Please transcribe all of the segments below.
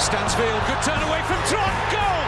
Stansfield, good turn away from Trot. Goal.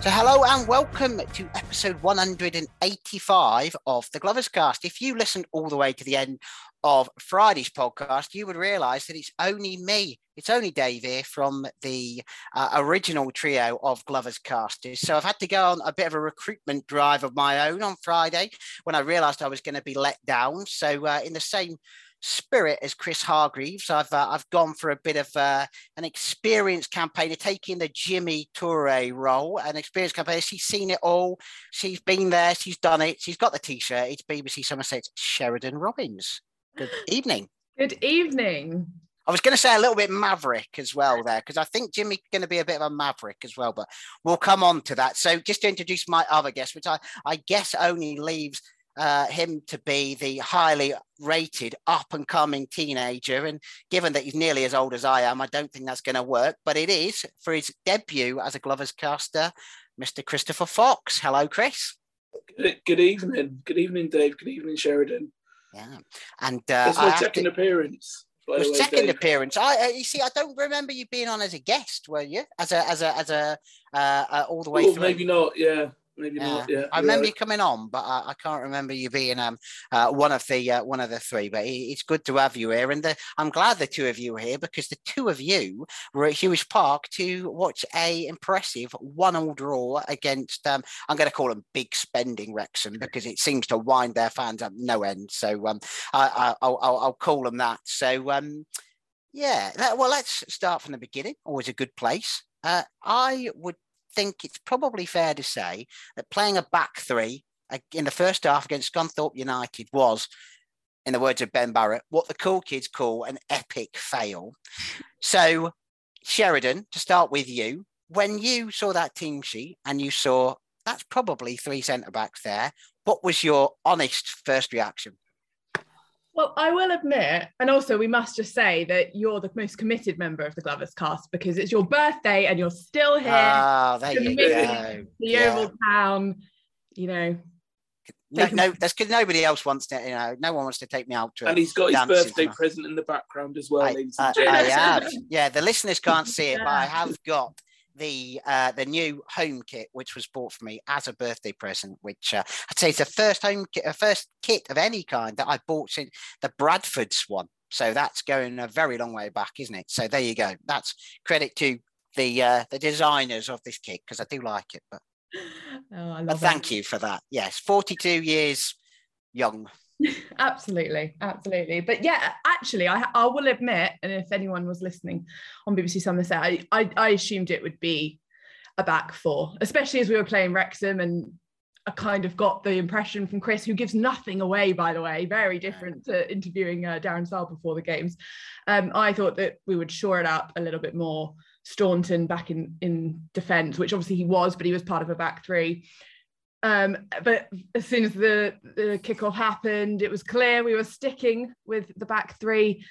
So, hello and welcome to episode 185 of the Glovers Cast. If you listened all the way to the end of Friday's podcast, you would realize that it's only me, it's only Dave here from the uh, original trio of Glovers Casters. So, I've had to go on a bit of a recruitment drive of my own on Friday when I realized I was going to be let down. So, uh, in the same spirit as Chris Hargreaves. I've uh, I've gone for a bit of uh, an experienced campaigner, taking the Jimmy Toure role. An experienced campaigner. She's seen it all. She's been there. She's done it. She's got the T-shirt. It's BBC Somerset Sheridan Robbins. Good evening. Good evening. I was going to say a little bit maverick as well there because I think Jimmy's going to be a bit of a maverick as well, but we'll come on to that. So just to introduce my other guest, which I, I guess only leaves uh, him to be the highly rated up and coming teenager. And given that he's nearly as old as I am, I don't think that's going to work. But it is for his debut as a Glover's caster, Mr. Christopher Fox. Hello, Chris. Good, good evening. Good evening, Dave. Good evening, Sheridan. Yeah. And uh, That's my second to... appearance. Your second Dave. appearance. I, uh, you see, I don't remember you being on as a guest, were you? As a, as a, as a, uh, uh all the way oh, through. Maybe not. Yeah maybe yeah. not. Yeah, I remember right. you coming on, but I, I, can't remember you being um uh, one of the uh, one of the three. But it's good to have you here, and the, I'm glad the two of you are here because the two of you were at Huish Park to watch a impressive one-all draw against. Um, I'm going to call them big spending Wrexham because it seems to wind their fans up no end. So um, I, will I'll, I'll call them that. So um, yeah, well, let's start from the beginning. Always a good place. Uh, I would think it's probably fair to say that playing a back three in the first half against Scunthorpe United was, in the words of Ben Barrett, what the cool kids call an epic fail. So, Sheridan, to start with you, when you saw that team sheet and you saw that's probably three centre backs there, what was your honest first reaction? Well, I will admit, and also we must just say that you're the most committed member of the Glovers cast because it's your birthday and you're still here. Ah, there you go. The yeah. Yeovil Town, you know. No, no, that's because nobody else wants to, you know, no one wants to take me out to And he's got his birthday present in the background as well, I, ladies uh, I have. Yeah, the listeners can't see it, but I have got the uh, the new home kit, which was bought for me as a birthday present, which uh, I'd say is the first home kit, uh, first kit of any kind that I bought since the Bradfords one. So that's going a very long way back, isn't it? So there you go. That's credit to the uh, the designers of this kit because I do like it. But, oh, but thank you for that. Yes, forty two years young. absolutely absolutely but yeah actually I, I will admit and if anyone was listening on bbc somerset I, I, I assumed it would be a back four especially as we were playing wrexham and I kind of got the impression from Chris, who gives nothing away, by the way, very different to interviewing uh, Darren Sarll before the games. Um, I thought that we would shore it up a little bit more Staunton back in in defence, which obviously he was, but he was part of a back three. Um, but as soon as the, the kickoff happened, it was clear we were sticking with the back three.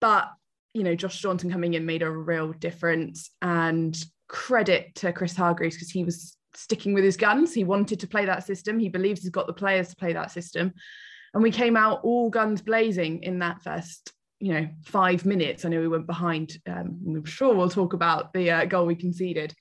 But you know, Josh Staunton coming in made a real difference. And credit to Chris Hargreaves because he was sticking with his guns. He wanted to play that system. He believes he's got the players to play that system. And we came out all guns blazing in that first, you know, five minutes. I know we went behind. Um, I'm sure we'll talk about the uh, goal we conceded,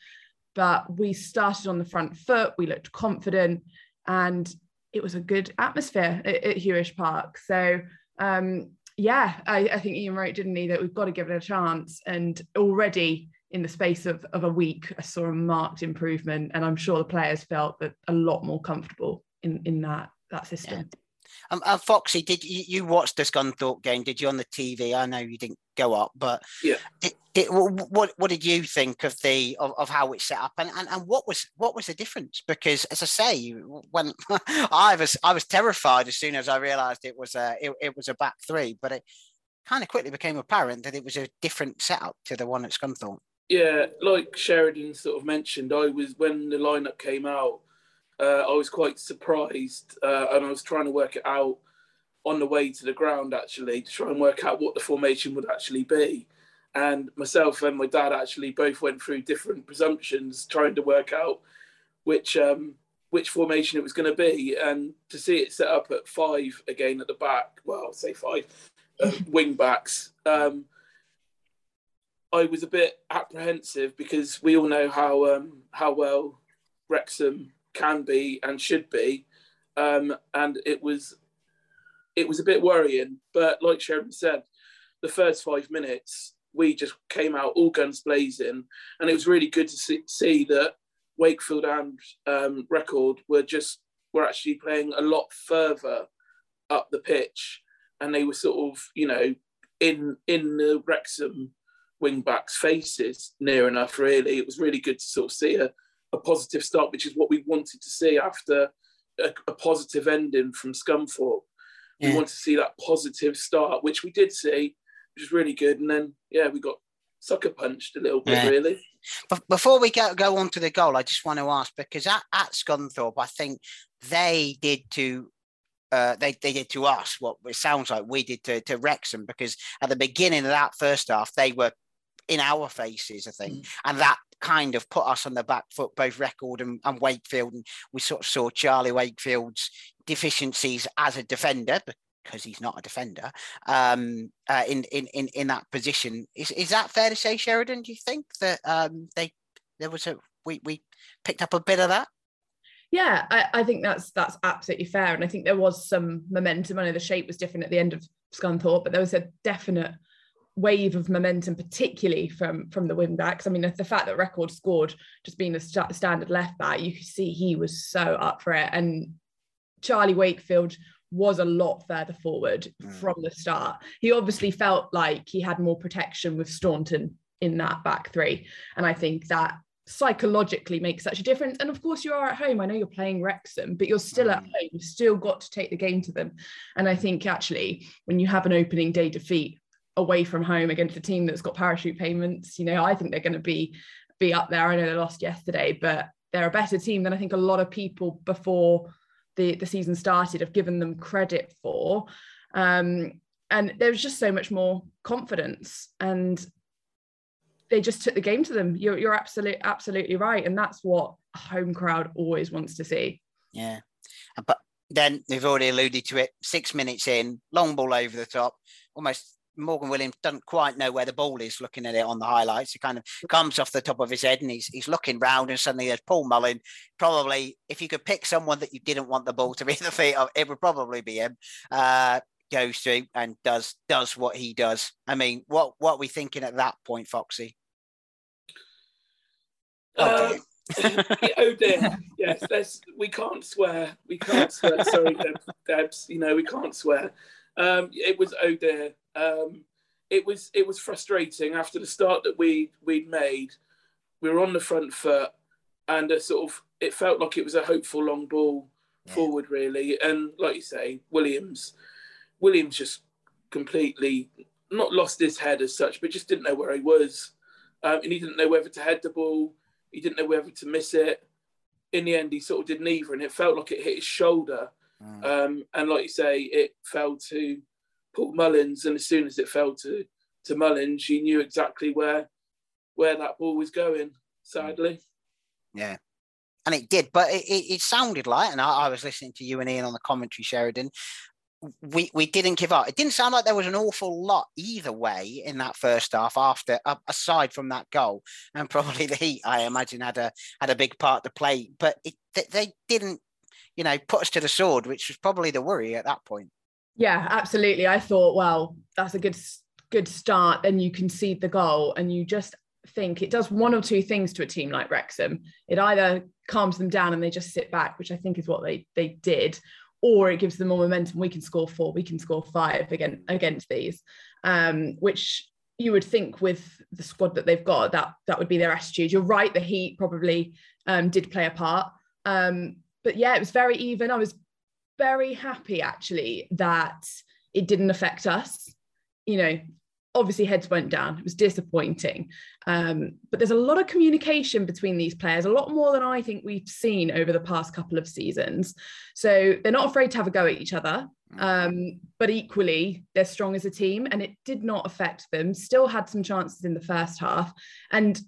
but we started on the front foot. We looked confident, and it was a good atmosphere at, at Huish Park. So um, yeah, I, I, think Ian wrote, didn't he, that we've got to give it a chance. And already in the space of, of a week, I saw a marked improvement. And I'm sure the players felt that a lot more comfortable in, in that that system. Yeah. Um, uh, Foxy, did you, you watch the Scunthorpe game? Did you on the TV? I know you didn't go up, but yeah. Did, did, what what did you think of the of, of how it's set up, and, and and what was what was the difference? Because as I say, when I was I was terrified as soon as I realised it was a it, it was a back three, but it kind of quickly became apparent that it was a different setup to the one at Scunthorpe. Yeah, like Sheridan sort of mentioned, I was when the lineup came out uh, I was quite surprised, uh, and I was trying to work it out on the way to the ground actually to try and work out what the formation would actually be. And myself and my dad actually both went through different presumptions, trying to work out which um, which formation it was going to be. And to see it set up at five again at the back, well, say five uh, wing backs. Um, I was a bit apprehensive because we all know how um, how well Wrexham can be and should be. Um, and it was it was a bit worrying. But like Sharon said, the first five minutes we just came out all guns blazing, and it was really good to see, see that Wakefield and um, Record were just were actually playing a lot further up the pitch, and they were sort of you know in in the Wrexham wing backs' faces near enough. Really, it was really good to sort of see a a positive start, which is what we wanted to see after a, a positive ending from Scunthorpe. Yeah. We wanted to see that positive start, which we did see, which was really good. And then, yeah, we got sucker punched a little bit, yeah. really. But before we go, go on to the goal, I just want to ask because at, at Scunthorpe, I think they did to uh, they, they did to us what it sounds like we did to, to Wrexham because at the beginning of that first half they were in our faces, I think, mm. and that kind of put us on the back foot, both Record and, and Wakefield. And we sort of saw Charlie Wakefield's deficiencies as a defender because he's not a defender um, uh, in, in in in that position. Is is that fair to say, Sheridan? Do you think that um, they there was a we we picked up a bit of that? Yeah, I, I, think that's that's absolutely fair, and I think there was some momentum. I know the shape was different at the end of Scunthorpe, but there was a definite wave of momentum, particularly from from the wing backs. I mean, the, the fact that Record scored just being a st- standard left back, you could see he was so up for it. And Charlie Wakefield was a lot further forward mm. from the start. He obviously felt like he had more protection with Staunton in that back three, and I think that psychologically makes such a difference. And of course, you are at home. I know you're playing Wrexham, but you're still mm. at home. You've still got to take the game to them. And I think actually, when you have an opening day defeat, away from home against a team that's got parachute payments. You know, I think they're going to be be up there. I know they lost yesterday, but they're a better team than I think a lot of people before the the season started have given them credit for. Um, and there was just so much more confidence, and they just took the game to them. You're you're absolutely absolutely right, and that's what a home crowd always wants to see. Yeah, but then we've already alluded to it. Six minutes in, long ball over the top, almost Morgan Williams doesn't quite know where the ball is looking at it on the highlights. It kind of comes off the top of his head and he's, he's looking round and suddenly there's Paul Mullin. Probably, if you could pick someone that you didn't want the ball to be in the feet of, it would probably be him. Uh, goes through and does does what he does. I mean, what what are we thinking at that point, Foxy? Oh, uh, oh dear. Yes, there's, we can't swear. We can't swear. Sorry, Deb, Debs. You know, we can't swear. Um, it was oh dear. Um, it was it was frustrating after the start that we we'd made. We were on the front foot, and a sort of it felt like it was a hopeful long ball yeah. forward, really. And like you say, Williams, Williams just completely not lost his head as such, but just didn't know where he was. um, and he didn't know whether to head the ball. He didn't know whether to miss it. In the end, he sort of did neither, and it felt like it hit his shoulder. Mm. Um, and like you say, it fell to Paul Mullins, and as soon as it fell to to Mullins, you knew exactly where where that ball was going. Sadly, yeah, and it did. But it, it, it sounded like, and I, I, was listening to you and Ian on the commentary, Sheridan we we didn't give up. It didn't sound like there was an awful lot either way in that first half. After aside from that goal, and probably the heat, I imagine had a had a big part to play. But it, they didn't, you know, put us to the sword, which was probably the worry at that point. Yeah, absolutely. I thought, well, that's a good good start. Then you concede the goal, and you just think it does one or two things to a team like Wrexham. It either calms them down and they just sit back, which I think is what they they did, or it gives them more momentum. We can score four, we can score five against against these, um, which you would think with the squad that they've got that that would be their attitude. You're right, the heat probably um, did play a part, um, but yeah, it was very even. I was very happy actually that it didn't affect us. You know, obviously heads went down. It was disappointing. Um, but there's a lot of communication between these players, a lot more than I think we've seen over the past couple of seasons. So they're not afraid to have a go at each other. Mm. Um, but equally, they're strong as a team, and it did not affect them. Still had some chances in the first half, and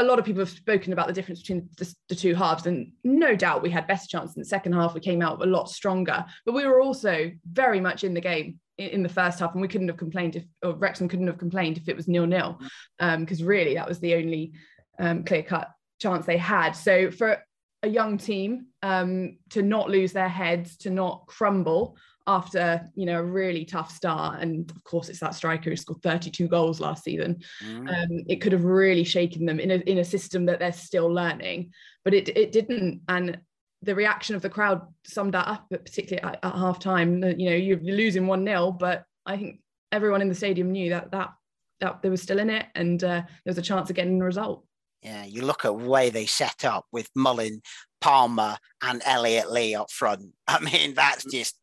a lot of people have spoken about the difference between the, the, two halves, and no doubt we had better chance in the second half. We came out a lot stronger, but we were also very much in the game in the first half, and we couldn't have complained if or Wrexham couldn't have complained if it was nil nil, because um, really that was the only um, clear cut chance they had. So for a young team um, to not lose their heads, to not crumble after you know a really tough start, and of course it's that striker who scored 32 goals last season. Mm. Um, it could have really shaken them in a in a system that they're still learning, but it it didn't, and the reaction of the crowd summed that up, particularly at, at half time. You know, you're, losing 1 0, but I think everyone in the stadium knew that that, that they were still in it and uh, there was a chance of getting a result. Yeah, you look at the way they set up with Mullin, Palmer, and Elliot Lee up front. I mean, that's just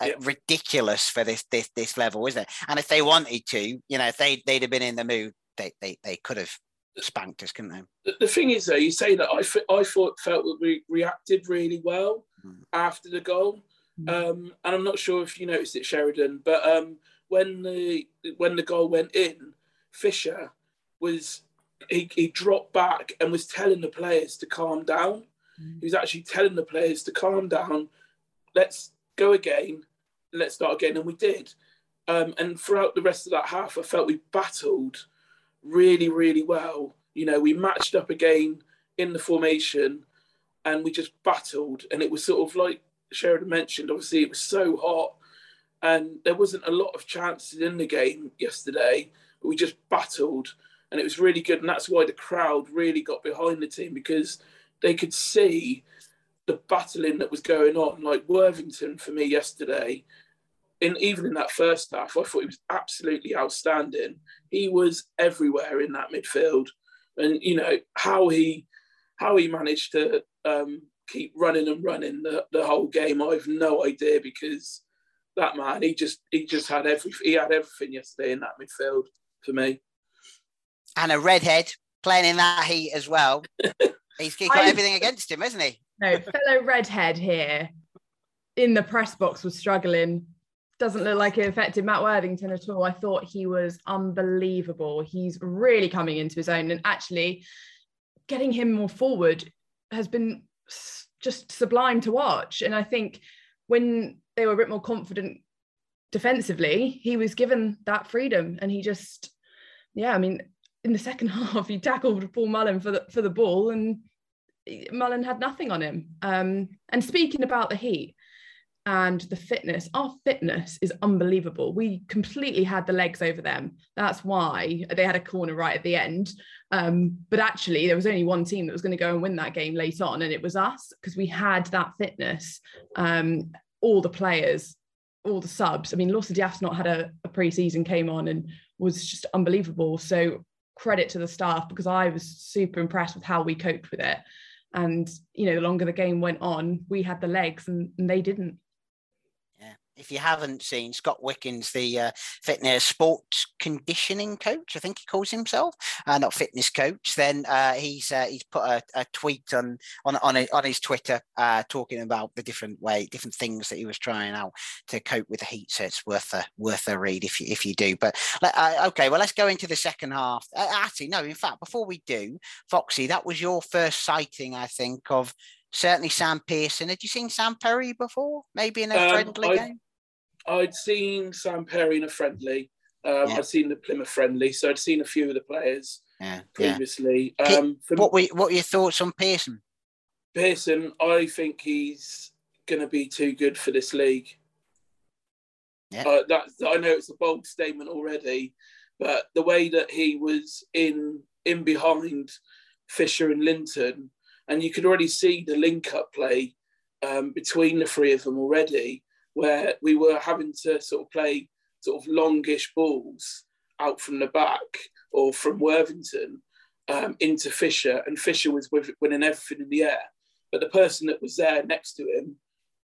uh, yeah. ridiculous for this this this level, isn't it? And if they wanted to, you know, if they they'd have been in the mood, they they, they could have spanked us, couldn't they? The thing is, though, you say that I, I thought felt that we reacted really well mm. after the goal, mm. um, and I'm not sure if you noticed it, Sheridan, but um, when the when the goal went in, Fisher was he, he dropped back and was telling the players to calm down. Mm. He was actually telling the players to calm down. Let's go again. Let's start again, and we did. Um, and throughout the rest of that half, I felt we battled really, really well. You know, we matched up again in the formation and we just battled. And it was sort of like Sheridan mentioned, obviously, it was so hot and there wasn't a lot of chances in the game yesterday. But we just battled and it was really good. And that's why the crowd really got behind the team because they could see the battling that was going on. Like Worthington for me yesterday, in even in that first half, I thought he was absolutely outstanding. He was everywhere in that midfield, and you know how he how he managed to um, keep running and running the, the whole game. I have no idea because that man he just he just had every he had everything yesterday in that midfield for me. And a redhead playing in that heat as well. He's got I, everything against him, isn't he? No, fellow redhead here in the press box was struggling doesn't look like it affected Matt Worthington at all. I thought he was unbelievable. He's really coming into his own, and actually getting him more forward has been just sublime to watch. And I think when they were a bit more confident defensively, he was given that freedom, and he just, yeah, I mean, in the second half, he tackled Paul Mullin for the for the ball, and Mullin had nothing on him. Um, and speaking about the heat, and the fitness our fitness is unbelievable. We completely had the legs over them. That's why they had a corner right at the end. Um, but actually there was only one team that was going to go and win that game late on and it was us because we had that fitness um, all the players all the subs. I mean Lawson D'Ath's not had a, a pre-season came on and was just unbelievable. So credit to the staff because i was super impressed with how we coped with it and you know the longer the game went on we had the legs and, and they didn't if you haven't seen Scott Wickens, the uh, fitness sports conditioning coach, I think he calls himself, uh, not fitness coach, then uh, he's uh, he's put a, a, tweet on on on, a, on his Twitter uh, talking about the different way, different things that he was trying out to cope with the heat. So it's worth a worth a read if you if you do. But uh, okay, well let's go into the second half. actually, no, in fact, before we do, Foxy, that was your first sighting, I think, of certainly Sam Pearson. Had you seen Sam Perry before? Maybe in a um, friendly I, game? I'd seen Sam Perry in a friendly. Um, yeah. I'd seen the Plymouth friendly, so I'd seen a few of the players yeah, previously. Yeah. Um, what were what were your thoughts on Pearson? Pearson, I think he's going to be too good for this league. Yeah. Uh, that I know it's a bold statement already, but the way that he was in in behind Fisher and Linton, and you could already see the link up play um, between the three of them already where we were having to sort of play sort of longish balls out from the back or from Worthington um, into Fisher, and Fisher was with, winning everything in the air. But the person that was there next to him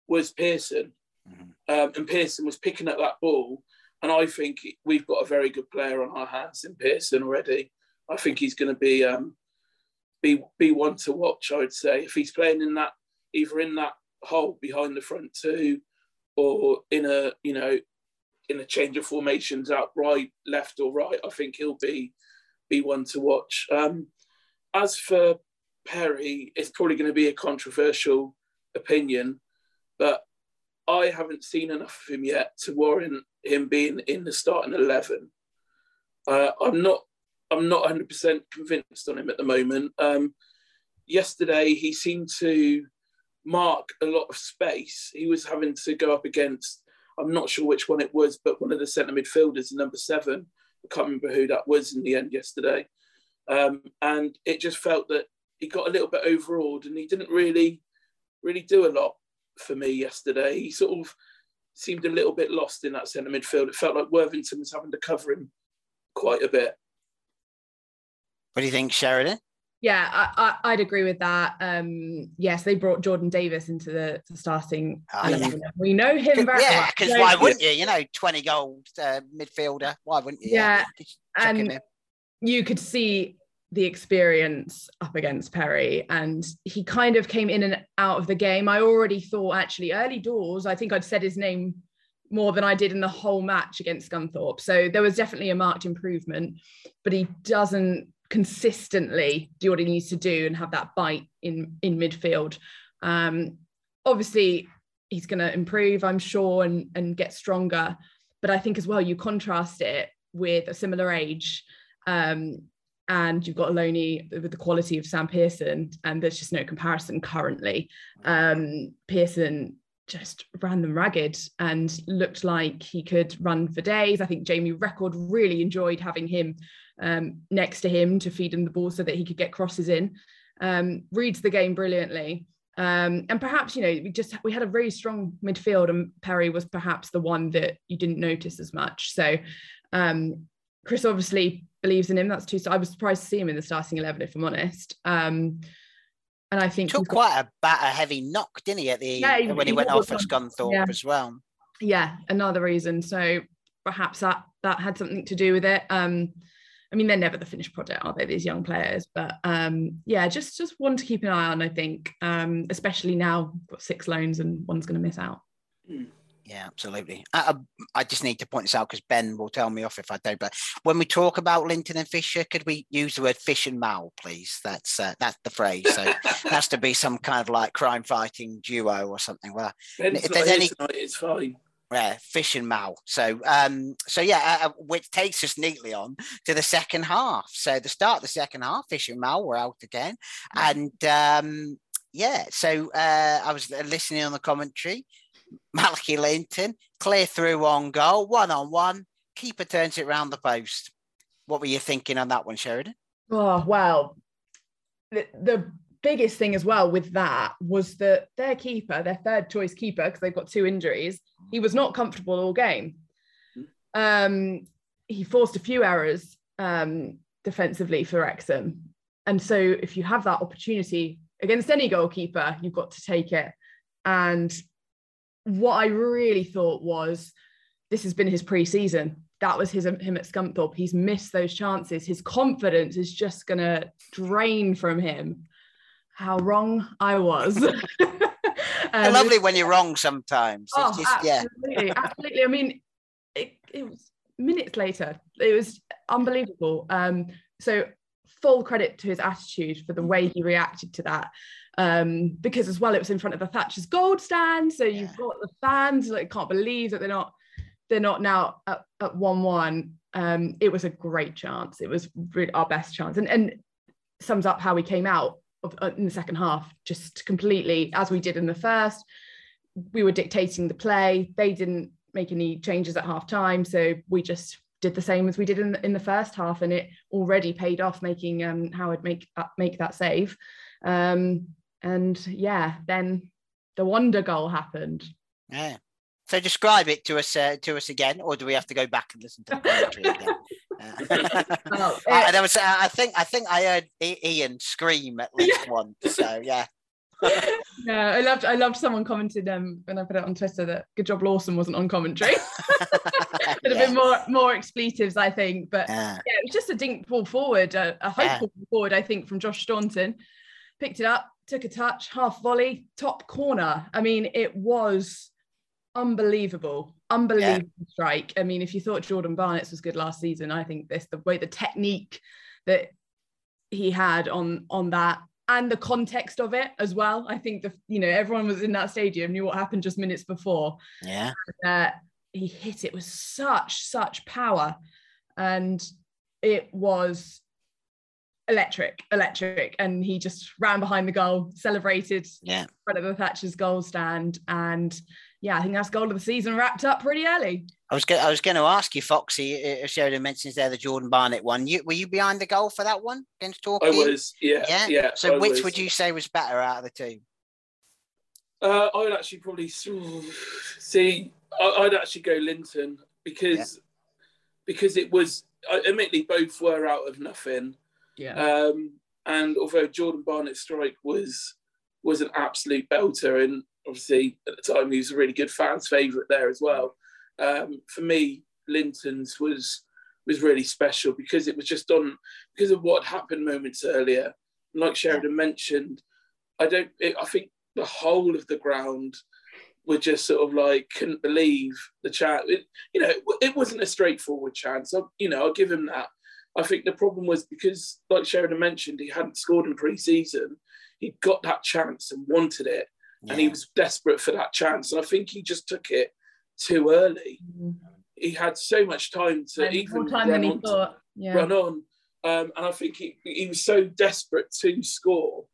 was Pearson, mm-hmm. um, and Pearson was picking up that ball. And I think we've got a very good player on our hands in Pearson already. I think he's going to be um, be be one to watch. I would say if he's playing in that either in that hole behind the front two or in a you know in a change of formations out right, left or right, I think he'll be be one to watch. Um, as for Perry, it's probably going to be a controversial opinion, but I haven't seen enough of him yet to warrant him being in the starting eleven. Uh, I'm not. I'm not 100% convinced on him at the moment. Um, yesterday, he seemed to mark a lot of space. He was having to go up against, I'm not sure which one it was, but one of the centre midfielders, number seven. I can't remember who that was in the end yesterday. Um, and it just felt that he got a little bit overawed and he didn't really, really do a lot for me yesterday. He sort of seemed a little bit lost in that centre midfield. It felt like Worthington was having to cover him quite a bit. What do you think, Sheridan? Yeah, I, would agree with that. Um, yes, they brought Jordan Davies into the, starting. Oh, yeah. We know him very yeah, because well. why wouldn't you? You know, 20 goals uh, midfielder. Why wouldn't you? Yeah, and you could see the experience up against Perry, and he kind of came in and out of the game. I already thought, actually, early doors, I think I'd said his name more than I did in the whole match against Scunthorpe. So there was definitely a marked improvement, but he doesn't consistently do what he needs to do and have that bite in in midfield. Um, obviously, he's going to improve, I'm sure, and and get stronger. But I think as well, you contrast it with a similar age, um, and you've got Loney with the quality of Sam Pearson, and there's just no comparison currently. Um, Pearson just ran them ragged and looked like he could run for days. I think Jamie Record really enjoyed having him um, next to him to feed him the ball so that he could get crosses in. Um, reads the game brilliantly. Um, and perhaps, you know, we just we had a very strong midfield, and Perry was perhaps the one that you didn't notice as much. So um, Chris obviously believes in him. That's too. So I was surprised to see him in the starting eleven, if I'm honest. Um, and I think took quite a, a heavy knock, didn't he, at the yeah, when he, he went off at Scunthorpe yeah. as well. Yeah, another reason. So perhaps that that had something to do with it. Um, I mean, they're never the finished product, are they? These young players, but um, yeah, just just one to keep an eye on. I think, um, especially now, got six loans and one's going to miss out. Yeah, absolutely. I, I, just need to point this out because Ben will tell me off if I don't. But when we talk about Linton and Fisher, could we use the word fish and mal, please? That's uh, that's the phrase. So it has to be some kind of like crime fighting duo or something. Well, Ben's if there's any, tonight, it's fine. Yeah, fish and mal. So, um, so yeah, uh, uh, which takes us neatly on to the second half. So, the start of the second half, fish and mal were out again, and um, yeah. So, uh, I was listening on the commentary. Malachi Linton clear through on goal, one on one. Keeper turns it round the post. What were you thinking on that one, Sheridan? Oh well, the, the biggest thing as well with that was that their keeper, their third choice keeper, because they've got two injuries, he was not comfortable all game. Um, he forced a few errors um, defensively for Wrexham. And so if you have that opportunity against any goalkeeper, you've got to take it. And what I really thought was this has been his pre-season. That was his him at Scunthorpe. He's missed those chances. His confidence is just gonna drain from him. How wrong I was. um, lovely when you're wrong sometimes. Oh, just, absolutely, yeah. absolutely. I mean, it, it was minutes later. It was unbelievable. Um, so full credit to his attitude for the way he reacted to that. Um, because as well, it was in front of the Thatcher's Gold stand. So you've got the fans like can't believe that they're not they're not now at, at one one. Um, it was a great chance. It was really our best chance, and and sums up how we came out of, uh, in the second half, just completely as we did in the first. We were dictating the play. They didn't make any changes at half time, so we just did the same as we did in the, in the first half, and it already paid off, making um, Howard make uh, make that save. Um, and yeah, then the wonder goal happened. Yeah. So describe it to us uh, to us again, or do we have to go back and listen to the commentary again? Uh, I, there was, uh, I think I think I heard Ian scream at least once. So yeah. yeah, I loved I loved someone commented um when I put it on Twitter that good job Lawson wasn't on commentary. Could have yeah. been more more expletives, I think. But yeah, yeah it was just a dink ball forward, a, a hopeful yeah. forward, I think, from Josh Staunton. Picked it up, took a touch, half volley, top corner. I mean, it was unbelievable, unbelievable strike. I mean, if you thought Jordan Barnett's was good last season, I think this the way the technique that he had on on that and the context of it as well. I think the you know everyone was in that stadium knew what happened just minutes before. Yeah, uh, he hit it with such such power, and it was electric, electric, and he just ran behind the goal, celebrated yeah. in front of the Thatcher's Gold stand, and yeah, I think that's goal of the season wrapped up pretty early. I was I was going to ask you, Foxy. If Sheridan mentions there the Jordan Barnett one. You were you behind the goal for that one against Torquay? I was. Yeah. Yeah. yeah so I which was. would you say was better out of the two? Uh, I would actually probably see. I'd actually go Linton because yeah. because it was. Admittedly, both were out of nothing. Yeah. Um, and although Jordan Barnett's strike was was an absolute belter, and obviously at the time he was a really good fans' favourite there as well. Um, for me, Linton's was was really special because it was just on because of what happened moments earlier. Like Sheridan mentioned, I don't. It, I think the whole of the ground were just sort of like couldn't believe the chance. It, you know, it, it, wasn't a straightforward chance. I, you know, I'll give him that. I think the problem was because, like Sheridan mentioned, he hadn't scored in pre-season. He got that chance and wanted it, yeah. and he was desperate for that chance. And I think he just took it too early. Mm-hmm. He had so much time to and even time run, on, to, yeah. run on. Um, and I think he, he was so desperate to score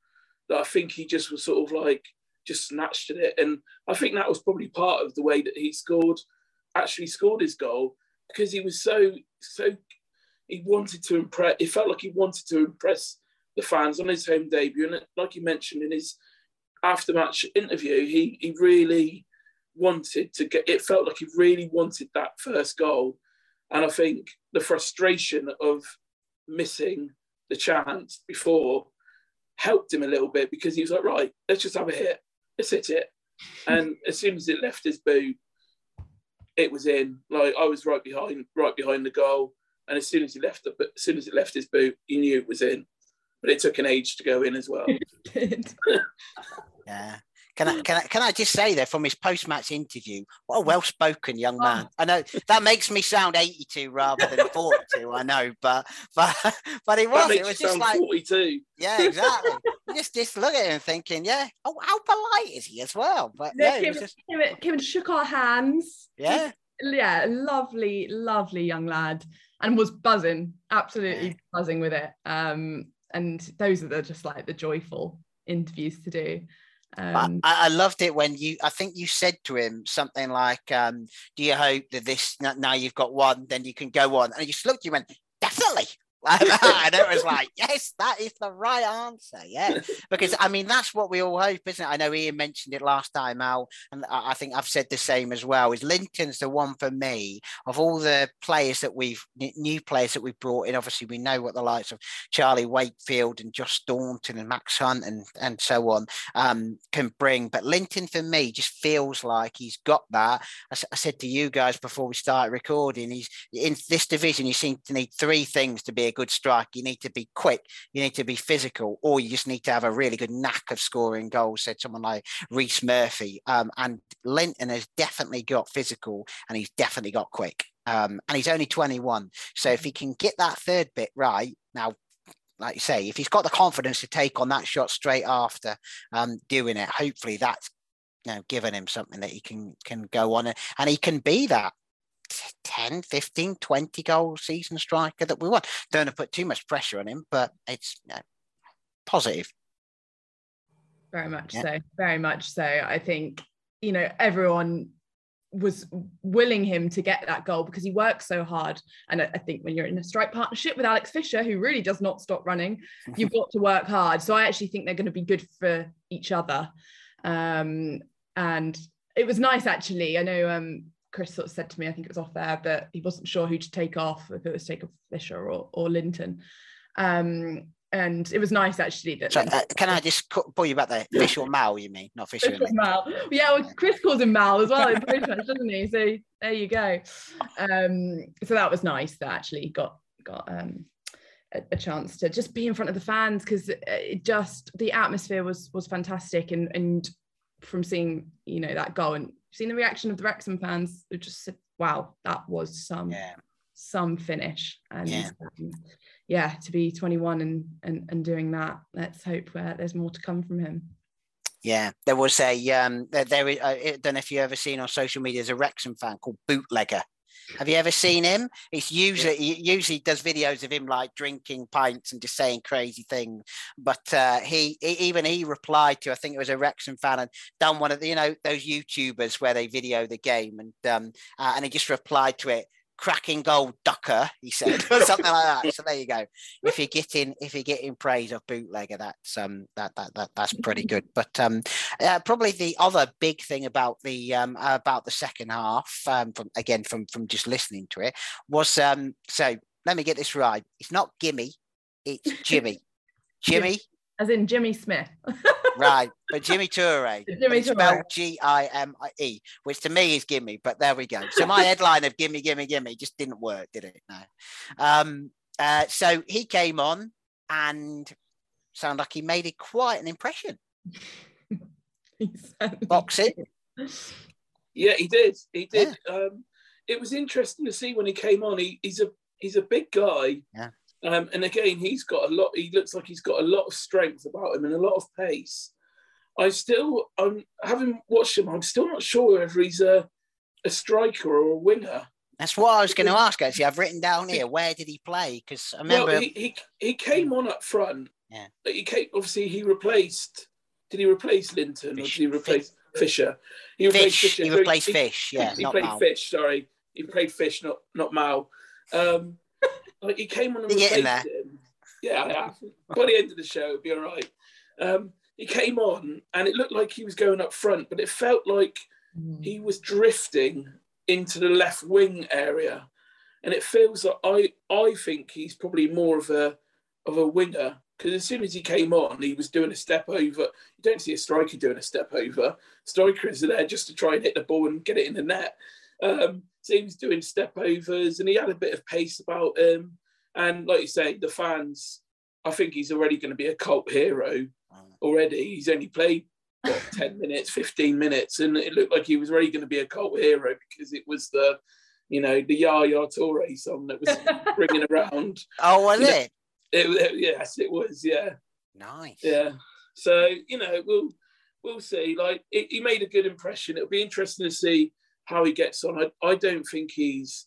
that I think he just was sort of like just snatched at it. And I think that was probably part of the way that he scored, actually scored his goal, because he was so so he wanted to impress. It felt like he wanted to impress the fans on his home debut, and like you mentioned in his after-match interview, he he really wanted to get. It felt like he really wanted that first goal, and I think the frustration of missing the chance before helped him a little bit because he was like, right, let's just have a hit, let's hit it, and as soon as it left his boot, it was in. Like I was right behind, right behind the goal. And as soon as he left the, as soon as it left his boot, he knew it was in. But it took an age to go in as well. yeah. Can I, can I can I just say there from his post match interview, what a well spoken young man. Oh. I know that makes me sound 82 rather than 42, I know, but but but it was it was just like 42. Yeah, exactly. just just look at him thinking, yeah, oh how polite is he as well? But yeah, Kim, just... Kim, Kim shook our hands. Yeah. Yeah, lovely, lovely young lad and was buzzing, absolutely buzzing with it. Um, and those are the just like the joyful interviews to do. Um, I, I, loved it when you, I think you said to him something like, um, Do you hope that this, now you've got one, then you can go on? And he just looked, you went, Definitely. and it was like, yes, that is the right answer. Yeah. Because I mean, that's what we all hope, isn't it? I know Ian mentioned it last time out, and I think I've said the same as well. Is Linton's the one for me of all the players that we've new players that we've brought in. Obviously, we know what the likes of Charlie Wakefield and Josh Staunton and Max Hunt and, and so on um, can bring. But Linton for me just feels like he's got that. I, I said to you guys before we started recording, he's in this division, you seem to need three things to be a good strike. You need to be quick, you need to be physical, or you just need to have a really good knack of scoring goals, said someone like Rhys Murphy. Um, and Linton has definitely got physical and he's definitely got quick. Um, and he's only 21. So if he can get that third bit right, now like you say, if he's got the confidence to take on that shot straight after um, doing it, hopefully that's you know given him something that he can can go on and, and he can be that 10, 15, 20 goal season striker that we want. Don't want to put too much pressure on him, but it's you know, positive. Very much yeah. so. Very much so. I think, you know, everyone was willing him to get that goal because he works so hard. And I think when you're in a strike partnership with Alex Fisher, who really does not stop running, you've got to work hard. So I actually think they're going to be good for each other. Um, and it was nice actually. I know um, Chris sort of said to me, I think it was off there, but he wasn't sure who to take off, if it was take off Fisher or, or Linton. Um, and it was nice actually that. So, uh, can I just pull you back there? Fisher Mal, you mean, not Fisher? Fisher Mal. Yeah, well, Chris calls him Mal as well in British, doesn't he? So there you go. Um, so that was nice that actually got got um, a, a, chance to just be in front of the fans because it just the atmosphere was was fantastic and and from seeing you know that goal and seen the reaction of the Wrexham fans who just said, "Wow, that was some yeah. some finish." And yeah. Um, yeah. to be 21 and and, and doing that, let's hope uh, there's more to come from him. Yeah, there was a um, there. there uh, I don't know if you ever seen on social media. There's a Wrexham fan called Bootlegger, have you ever seen him? It's usually he usually does videos of him like drinking pints and just saying crazy things. But uh, he, he, even he replied to I think it was a Wrexham fan and done one of the you know those YouTubers where they video the game and um, uh, and he just replied to it cracking gold ducker, he said, something like that. So there you go. If you're getting if you're getting praise of bootlegger, that's um that that, that that's pretty good. But um uh, probably the other big thing about the um about the second half, um from again from from just listening to it, was um so let me get this right. It's not gimme, it's Jimmy. Jimmy. As in Jimmy Smith. right, but Jimmy Toure, Jimmy spelled G I M I E, which to me is gimme, but there we go. So my headline of gimme, gimme, gimme just didn't work, did it? No. Um, uh, so he came on and sounded like he made it quite an impression. Boxing. Yeah, he did. He did. Yeah. Um, it was interesting to see when he came on. He, he's a he's a big guy. Yeah. Um, and again, he's got a lot. He looks like he's got a lot of strength about him and a lot of pace. I still, I'm having watched him. I'm still not sure whether he's a a striker or a winger. That's what I was going to ask. Actually, I've written down here. Where did he play? Because I remember well, he, he, he came on up front. Yeah. He came. Obviously, he replaced. Did he replace Linton Fish. or did he replace Fisher? He replaced Fish. Fisher. He replaced so Fish. Yeah. He, he played Mal. Fish. Sorry, he played Fish, not not Mal. Um, like he came on and replaced him. Yeah, yeah. By the end of the show, it'll be all right. Um, he came on and it looked like he was going up front, but it felt like mm. he was drifting into the left wing area. And it feels like I I think he's probably more of a of a winger because as soon as he came on, he was doing a step over. You don't see a striker doing a step over. Strikers are there just to try and hit the ball and get it in the net. Um, so he was doing step overs and he had a bit of pace about him. And like you say, the fans, I think he's already going to be a cult hero already. He's only played what 10 minutes, 15 minutes, and it looked like he was really going to be a cult hero because it was the, you know, the Yaya Toure song that was ringing around. Oh, was it? it? it? Yes, it was. Yeah. Nice. Yeah. So you know, we'll we'll see. Like it, he made a good impression. It'll be interesting to see how he gets on. I, I don't think he's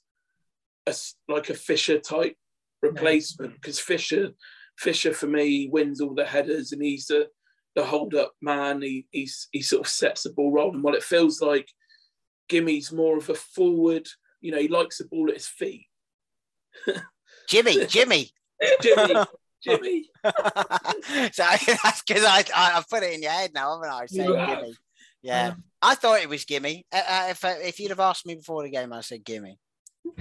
a, like a Fisher type replacement because no. Fisher Fisher for me wins all the headers and he's the the hold up man. He he's, he sort of sets the ball rolling. While it feels like Gimmy's more of a forward. You know, he likes the ball at his feet. Jimmy, Jimmy. Jimmy. Jimmy. so that's because I, I I put it in your head now, haven't I? Saying You have. Gimme. Yeah, I thought it was gimme. Uh, uh, if uh, if you'd have asked me before the game, I said gimme.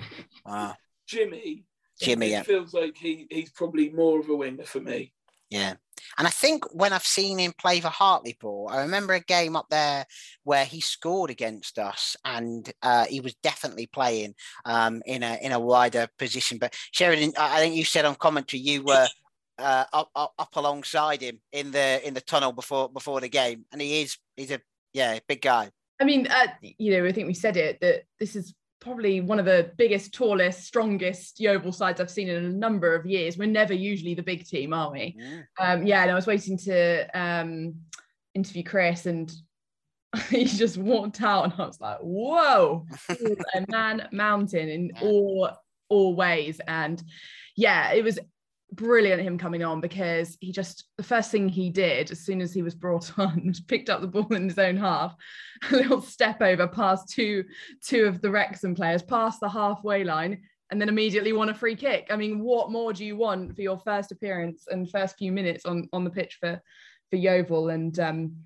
Wow, Jimmy. Jimmy. It Yeah. feels like he, he's probably more of a winger for me. Yeah. And I think when I've seen him play for Hartlepool, I remember a game up there where he scored against us and uh, he was definitely playing um, in a in a wider position. But Sheridan, I I think you said on commentary you were uh, up, up up alongside him in the in the tunnel before before the game. And he is he's a yeah, big guy. I mean, uh, you know, I think we said it that this is probably one of the biggest, tallest, strongest Yeovil sides I've seen in a number of years. We're never usually the big team, are we? Um, yeah, and I was waiting to um, interview Chris, and he just walked out, and I was like, "Whoa, a man mountain in all all ways." And yeah, it was brilliant him coming on because he just the first thing he did as soon as he was brought on was picked up the ball in his own half, a little step over past two two of the Wrexham players, past the halfway line, and then immediately won a free kick. I mean, what more do you want for your first appearance and first few minutes on on the pitch for for Yeovil? And um,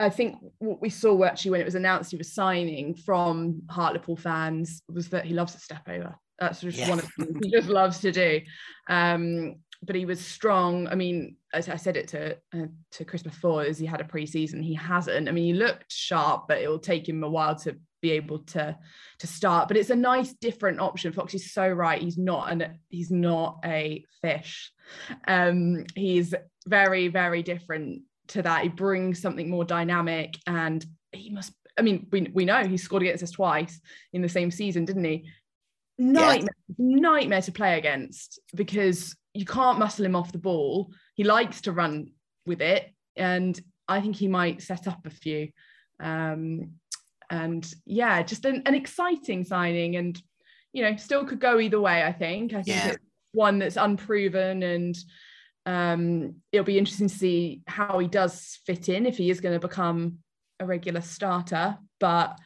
I think what we saw actually when it was announced he was signing from Hartlepool fans was that he loves a step over. That's just one of the things he just loves to do. Um, but he was strong. I mean, as I said it to uh, to Chris before, is he had a pre-season. He hasn't. I mean, he looked sharp, but it will take him a while to be able to to start. But it's a nice different option. Fox is so right. He's not an he's not a fish. Um, he's very very different to that. He brings something more dynamic, and he must. I mean, we we know he scored against us twice in the same season, didn't he? Nightmare, nightmare to play against because you can't muscle him off the ball. He likes to run with it, and I think he might set up a few. Um, and yeah, just an, an exciting signing, and you know, still could go either way. I think. I think Yeah. it's one that's unproven, and um, it'll be interesting to see how he does fit in if he is going to become a regular starter. But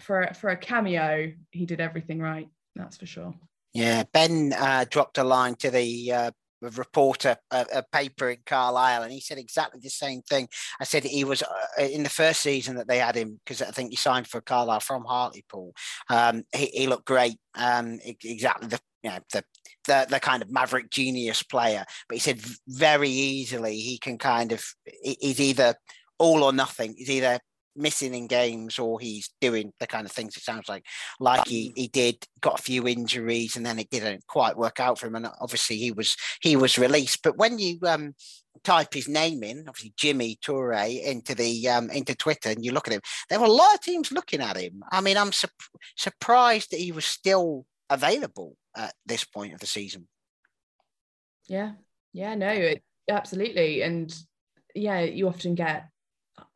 for for a cameo, he did everything right. That's for sure. Yeah, Ben uh, dropped a line to the uh, reporter, a, a paper in Carlisle, and he said exactly the same thing. I said he was uh, in the first season that they had him because I think he signed for Carlisle from Hartlepool. Um, he, he looked great, um, exactly the you know the, the the kind of maverick genius player. But he said very easily he can kind of he- he's either all or nothing. He's either missing in games or he's doing the kind of things it sounds like. Like he, he did got a few injuries and then it didn't quite work out for him and obviously he was he was released. But when you um type his name in obviously Gime Toure into the um into twitter and you look at him there were a lot of teams looking at him. I mean i'm sup- surprised that he was still available at this point of the season. Yeah, yeah, no, it, absolutely, and yeah, you often get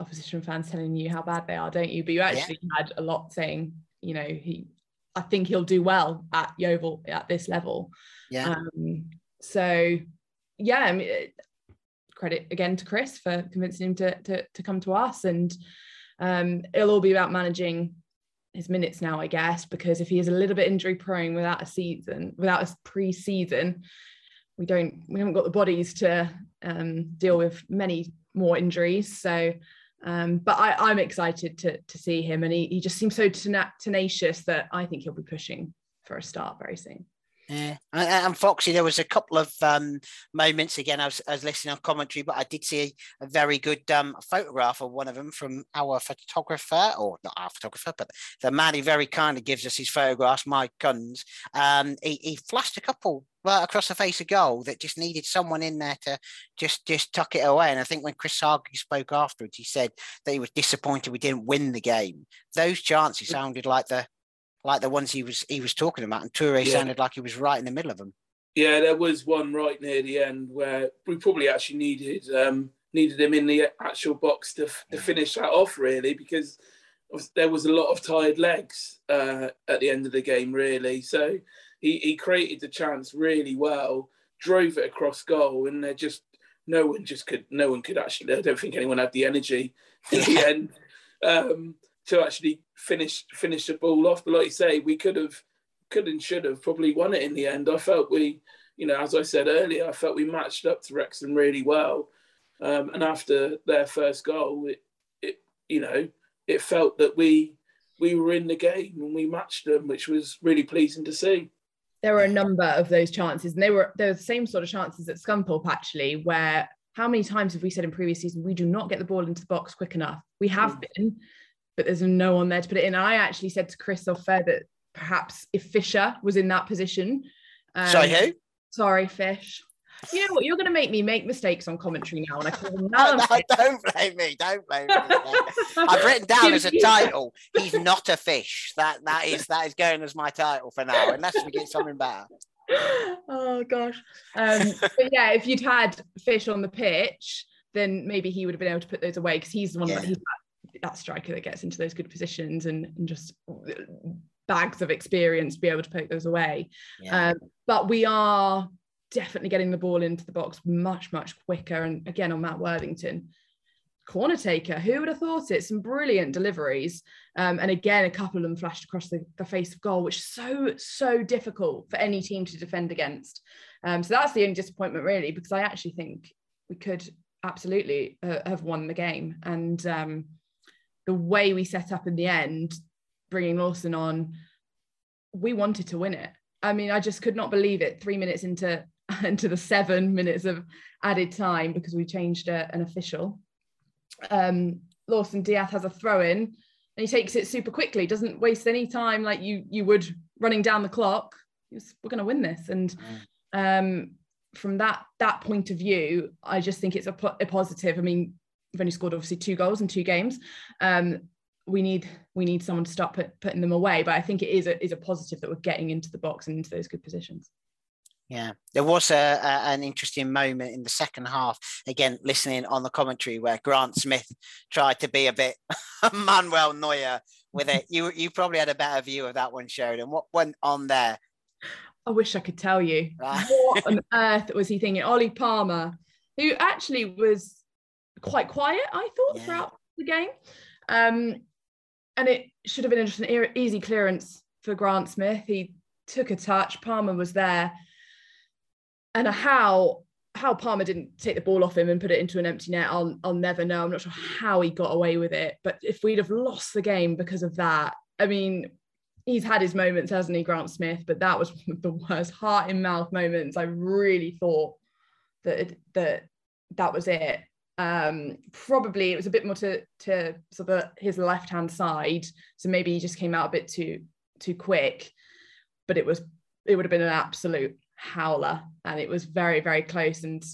opposition fans telling you how bad they are, don't you? But you actually had a lot saying, you know, he, I think he'll do well at Yeovil at this level. yeah Um, so yeah, I mean, credit again to Chris for convincing him to to, to come to us, and um, it'll all be about managing his minutes now, I guess, because if he is a little bit injury prone without a season, without a pre-season, we don't we haven't got the bodies to um, deal with many more injuries. So. Um, but I, I'm excited to to see him, and he, he just seems so tena- tenacious that I think he'll be pushing for a start very soon. Yeah, and, and Foxy, there was a couple of um, moments again. I was, I was listening on commentary, but I did see a very good um, photograph of one of them from our photographer, or not our photographer, but the man who very kindly gives us his photographs, Mike Guns. Um, he, he flashed a couple right across the face of goal that just needed someone in there to just just tuck it away. And I think when Chris Hargreaves spoke afterwards, he said that he was disappointed we didn't win the game. Those chances sounded like the like the ones he was he was talking about, and Toure Yeah. sounded like he was right in the middle of them. Yeah, there was one right near the end where we probably actually needed um, needed him in the actual box to, to finish that off, really, because there was a lot of tired legs uh, at the end of the game, really. So he, he created the chance really well, drove it across goal, and there just no one just could no one could actually. I don't think anyone had the energy in the end um, to actually finish finish the ball off. But like you say, we could have could and should have probably won it in the end. I felt we you know, as I said earlier, I felt we matched up to Wrexham really well. Um, and after their first goal, it, it, you know, it felt that we we were in the game and we matched them, which was really pleasing to see. There were a number of those chances, and they were they were the same sort of chances at Scunthorpe actually, where how many times have we said in previous season we do not get the ball into the box quick enough? We have mm. been, but there's no one there to put it in. And I actually said to Chris off fair that perhaps if Fisher was in that position. Um, sorry, who? Sorry, Fish. You know what? You're going to make me make mistakes on commentary now, and I call them no, no, don't blame me. Don't blame me. I've written down as a title. He's not a fish. That that is that is going as my title for now, unless we get something better. Oh gosh. Um, but yeah, if you'd had fish on the pitch, then maybe he would have been able to put those away because he's the one yeah. that he's that, that striker that gets into those good positions and, and just bags of experience to be able to poke those away. Yeah. Um, but we are definitely getting the ball into the box much, much quicker. And again, on Matt Worthington, corner taker, who would have thought it? Some brilliant deliveries. Um, and again, a couple of them flashed across the, the, face of goal, which is so, so difficult for any team to defend against. Um, so that's the only disappointment, really, because I actually think we could absolutely uh, have won the game. And um, the way we set up in the end, bringing Lawson on, we wanted to win it. I mean, I just could not believe it. Three minutes into into the seven minutes of added time because we changed a, an official. Um, Lawson D'Ath has a throw in and he takes it super quickly, doesn't waste any time like you you would running down the clock. Was, We're going to win this, and um, from that that point of view, I just think it's a, a, positive. I mean, we've only scored obviously two goals in two games. Um, we need we need someone to start put, putting them away, but I think it is a is a positive that we're getting into the box and into those good positions. Yeah, there was a, a, an interesting moment in the second half. Again, listening on the commentary where Grant Smith tried to be a bit Manuel Neuer with it. You you probably had a better view of that one, Sheridan. What went on there? I wish I could tell you. Right. What on earth was he thinking? Ollie Palmer, who actually was quite quiet, I thought, yeah. throughout the game. Um, and it should have been just an easy clearance for Grant Smith. He took a touch. Palmer was there and how how Palmer didn't take the ball off him and put it into an empty net, I'll I'll never know. I'm not sure how he got away with it. But if we'd have lost the game because of that, I mean, he's had his moments, hasn't he, Grant Smith? But that was one of the worst heart in mouth moments. I really thought that that that was it. Um, probably it was a bit more to to sort of his left hand side, so maybe he just came out a bit too too quick. But it was it would have been an absolute howler and it was very very close. And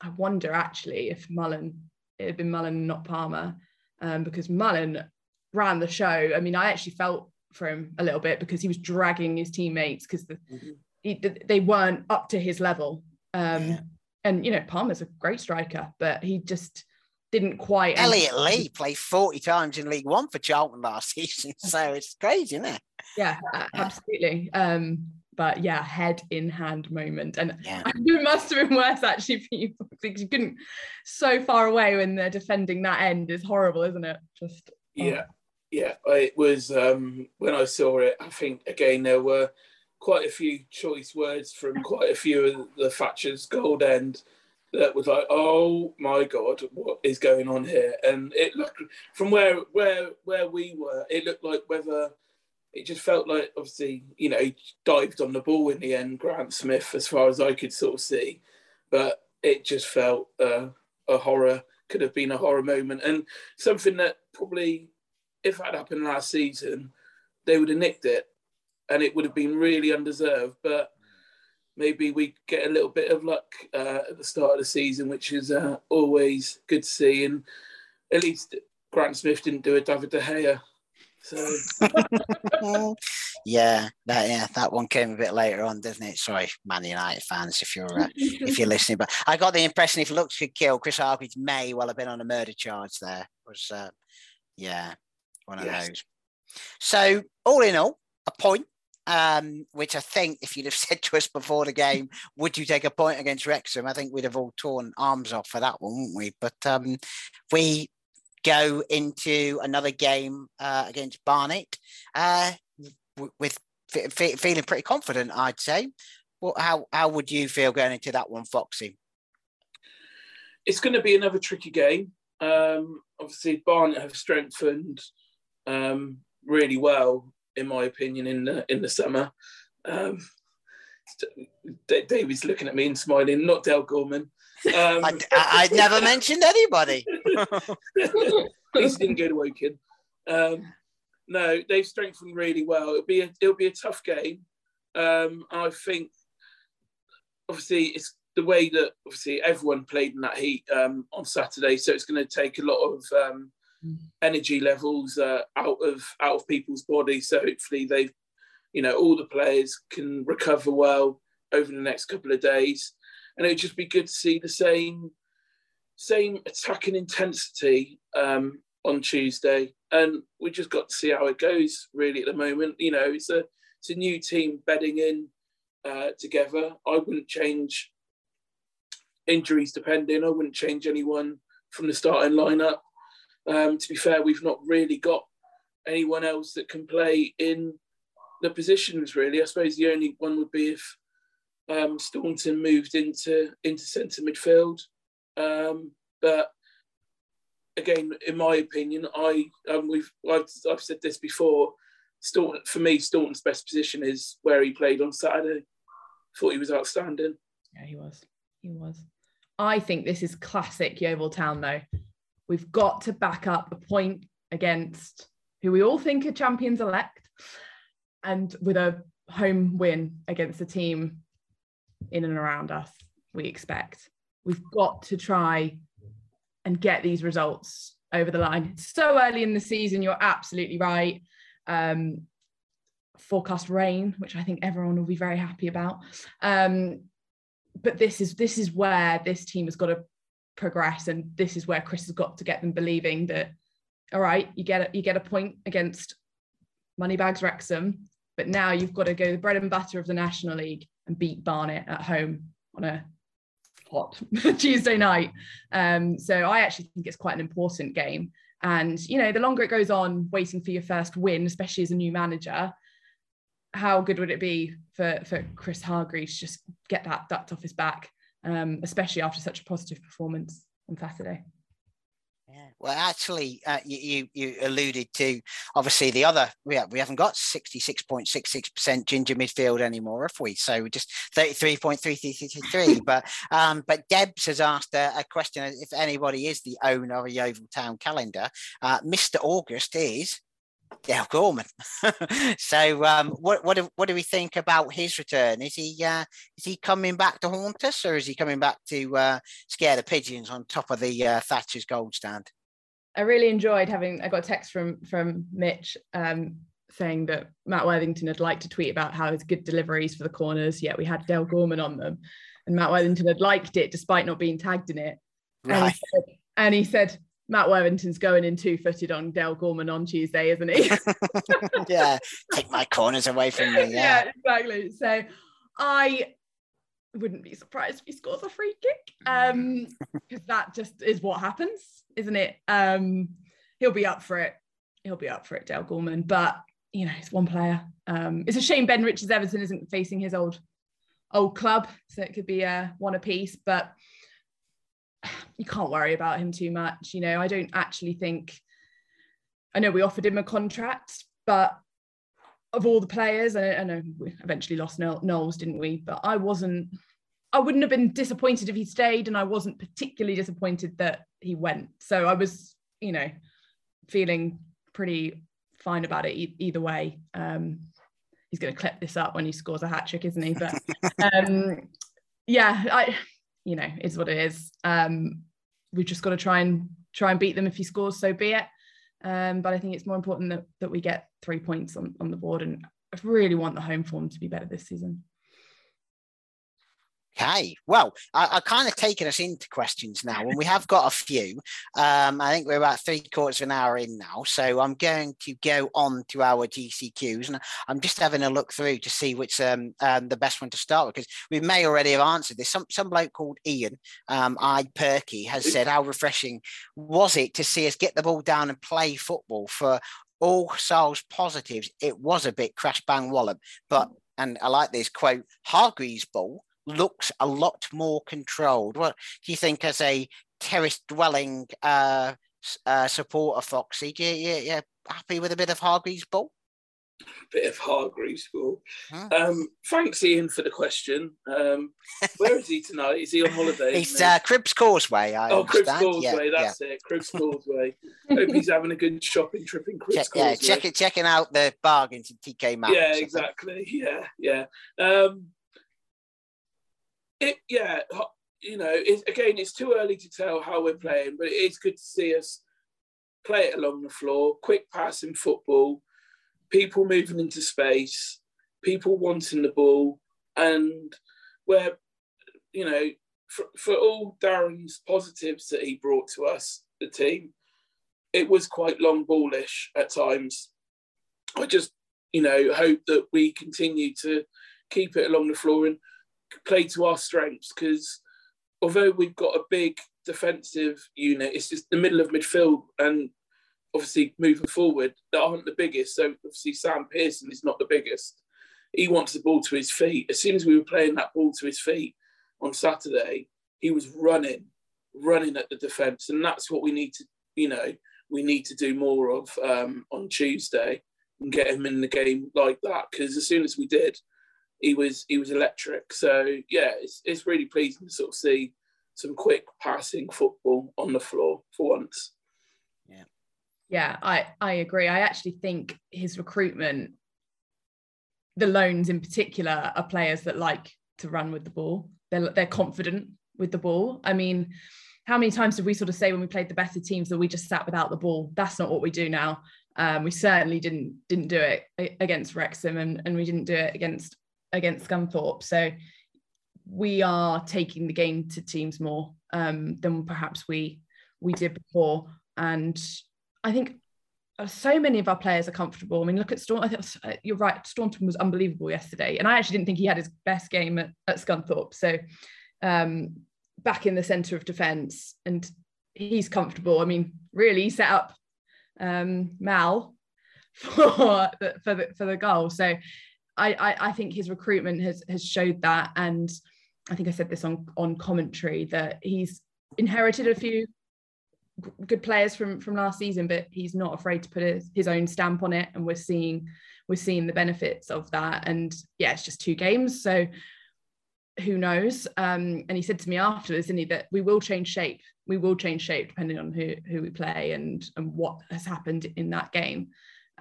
I wonder actually if Mullin it had been Mullin not Palmer um, because Mullin ran the show. I mean I actually felt for him a little bit because he was dragging his teammates because the, mm-hmm. they weren't up to his level. Um, yeah. and you know Palmer's a great striker but he just didn't quite Elliot Lee played 40 times in League One for Charlton last season so it's crazy isn't it? Yeah absolutely. Um but yeah, head in hand moment. And yeah. it must have been worse actually for you because you couldn't so far away when they're defending that end is horrible, isn't it? Just oh. yeah, yeah. It was um, when I saw it. I think again there were quite a few choice words from quite a few of the Thatcher's gold end that was like, oh my god, what is going on here? And it looked from where where where we were, it looked like whether it just felt like obviously you know he dived on the ball in the end grant smith as far as i could sort of see. But it just felt uh, a horror could have been a horror moment. And something that probably if that happened last season they would have nicked it and it would have been really undeserved. But maybe we get a little bit of luck uh, at the start of the season which is uh, always good to see. And at least grant smith didn't do a david de gea so yeah, that yeah, that one came a bit later on, didn't it? Sorry, Man United fans, if you're uh, if you're listening, but I got the impression if looks could kill, Chris Hargreaves may well have been on a murder charge. There was, uh, yeah, one of yes. those. So all in all, a point. Um, which I think, if you'd have said to us before the game, would you take a point against Wrexham? I think we'd have all torn arms off for that one, wouldn't we? But um, we go into another game uh, against Barnet uh, with f- feeling pretty confident, I'd say. Well, how how would you feel going into that one, Foxy? It's going to be another tricky game. Um, obviously, Barnet have strengthened um, really well, in my opinion, in the in the summer. Um, David's looking at me and smiling. Not Dale Gorman. Um, I, I, I never mentioned anybody. Please didn't go to Woking. Um, no, they've strengthened really well. It'll be a, it'll be a tough game. Um, I think obviously it's the way that obviously everyone played in that heat um, on Saturday, so it's going to take a lot of um, energy levels uh, out of out of people's bodies. So hopefully they've, you know, all the players can recover well over the next couple of days, and it'd just be good to see the same same attacking intensity um, on Tuesday, and we just got to see how it goes. Really, at the moment, you know, it's a it's a new team bedding in uh, together. I wouldn't change injuries depending. I wouldn't change anyone from the starting lineup. Um, to be fair, we've not really got anyone else that can play in the positions. Really, I suppose the only one would be if um, Staunton moved into into centre midfield. Um, but again, in my opinion, I um, we've I've, I've said this before. Staunton, for me, Staunton's best position is where he played on Saturday. Thought he was outstanding. Yeah, he was. He was. I think this is classic Yeovil Town, though. We've got to back up a point against who we all think are champions elect, and with a home win against a team in and around us, we expect. We've got to try and get these results over the line. So early in the season, you're absolutely right. Um, forecast rain, which I think everyone will be very happy about. Um, but this is this is where this team has got to progress, and this is where Chris has got to get them believing that all right, you get a, you get a point against Moneybags Wrexham, but now you've got to go the bread and butter of the National League and beat Barnet at home on a hot Tuesday night. Um, so I actually think it's quite an important game. And you know, the longer it goes on, waiting for your first win, especially as a new manager, how good would it be for for Chris Hargreaves just get that ducked off his back, um, especially after such a positive performance on Saturday? Yeah. Well, actually, uh, you, you alluded to obviously the other. We, have, we haven't got sixty six point six six percent ginger midfield anymore, have we? So just thirty three point three three three three. But um, but Debs has asked a, a, question: if anybody is the owner of a Yeovil Town calendar, uh, Mister August is Dale Gorman. so, um, what what do, what do we think about his return? Is he uh, is he coming back to haunt us, or is he coming back to uh, scare the pigeons on top of the uh, Thatcher's gold stand? I really enjoyed having. I got a text from from Mitch um, saying that Matt Worthington had liked to tweet about how his good deliveries for the corners. Yet we had Dale Gorman on them, and Matt Worthington had liked it despite not being tagged in it. Right. And he said, and he said Matt Worthington's going in two footed on Dale Gorman on Tuesday, isn't he? yeah, take my corners away from me. Yeah. yeah, exactly. So I wouldn't be surprised if he scores a free kick um because that just is what happens isn't it um he'll be up for it he'll be up for it Dale Gorman but you know it's one player um it's a shame Ben Richards Everton isn't facing his old old club so it could be a uh, one apiece but you can't worry about him too much. You know, I don't actually think. I know we offered him a contract, but of all the players, I, I know we eventually lost Knowles, didn't we? But I wasn't. I wouldn't have been disappointed if he stayed, and I wasn't particularly disappointed that he went. So I was, you know, feeling pretty fine about it e- either way. Um, he's going to clip this up when he scores a hat trick, isn't he? But um, yeah, I you know, is what it is. Um, we've just got to try and try and beat them. If he scores, so be it. Um, but I think it's more important that, that we get three points on, on the board. And I really want the home form to be better this season. Okay, well, I, I kind of taken us into questions now, and we have got a few. Um, I think we're about three quarters of an hour in now, so I'm going to go on to our GCQs, and I'm just having a look through to see which um, um the best one to start with, because we may already have answered this. Some some bloke called Ian, um, I Perky, has said, "How refreshing was it to see us get the ball down and play football for all Sarll's positives, it was a bit crash bang wallop, but and I like this quote, Hargreaves ball looks a lot more controlled. What do you think as a terrace dwelling uh, uh, supporter, Foxy? Do you, happy with a bit of Hargreaves ball? bit of Hargreaves ball. Huh? Um, thanks, Ian, for the question. Um, where is he tonight? Is he on holiday? he's uh, Cribbs Causeway. I oh, Cribbs Causeway. Yeah, that's yeah. it. Cribbs Causeway. Hope he's having a good shopping trip in Cribbs check, Causeway. Yeah, check it, checking out the bargains in TK Maxx. Yeah, exactly. Yeah, yeah. Um, it, yeah, you know, again, it's too early to tell how we're playing, but it is good to see us play it along the floor, quick passing football people moving into space, people wanting the ball, and where, you know, for, for all Darren's positives that he brought to us, the team, it was quite long ballish at times. I just, you know, hope that we continue to keep it along the floor and play to our strengths because although we've got a big defensive unit, it's just the middle of midfield and obviously moving forward that aren't the biggest. So obviously Sam Pearson is not the biggest. He wants the ball to his feet. As soon as we were playing that ball to his feet on Saturday, he was running, running at the defence, and that's what we need to, you know, we need to do more of um, on Tuesday and get him in the game like that. Because as soon as we did, he was he was electric. So yeah, it's it's really pleasing to sort of see some quick passing football on the floor for once. Yeah, Yeah, I I agree. I actually think his recruitment, the loans in particular, are players that like to run with the ball. They're they're confident with the ball. I mean, how many times did we sort of say when we played the better teams that we just sat without the ball? That's not what we do now. Um, we certainly didn't didn't do it against Wrexham, and, and we didn't do it against against Scunthorpe. So we are taking the game to teams more um, than perhaps we we did before, and I think uh, so many of our players are comfortable. I mean, look at Staunton. I think uh, you're right. Staunton was unbelievable yesterday, and I actually didn't think he had his best game at, at Scunthorpe. So, um, back in the centre of defence, and he's comfortable. I mean, really set up um, Mal for for the for the goal. So, I, I I think his recruitment has has showed that, and I think I said this on on commentary that he's inherited a few good players from from last season, but he's not afraid to put his, his own stamp on it, and we're seeing we're seeing the benefits of that. And yeah, it's just two games, so who knows? Um, and he said to me afterwards, didn't he, that we will change shape. We will change shape depending on who who we play and and what has happened in that game.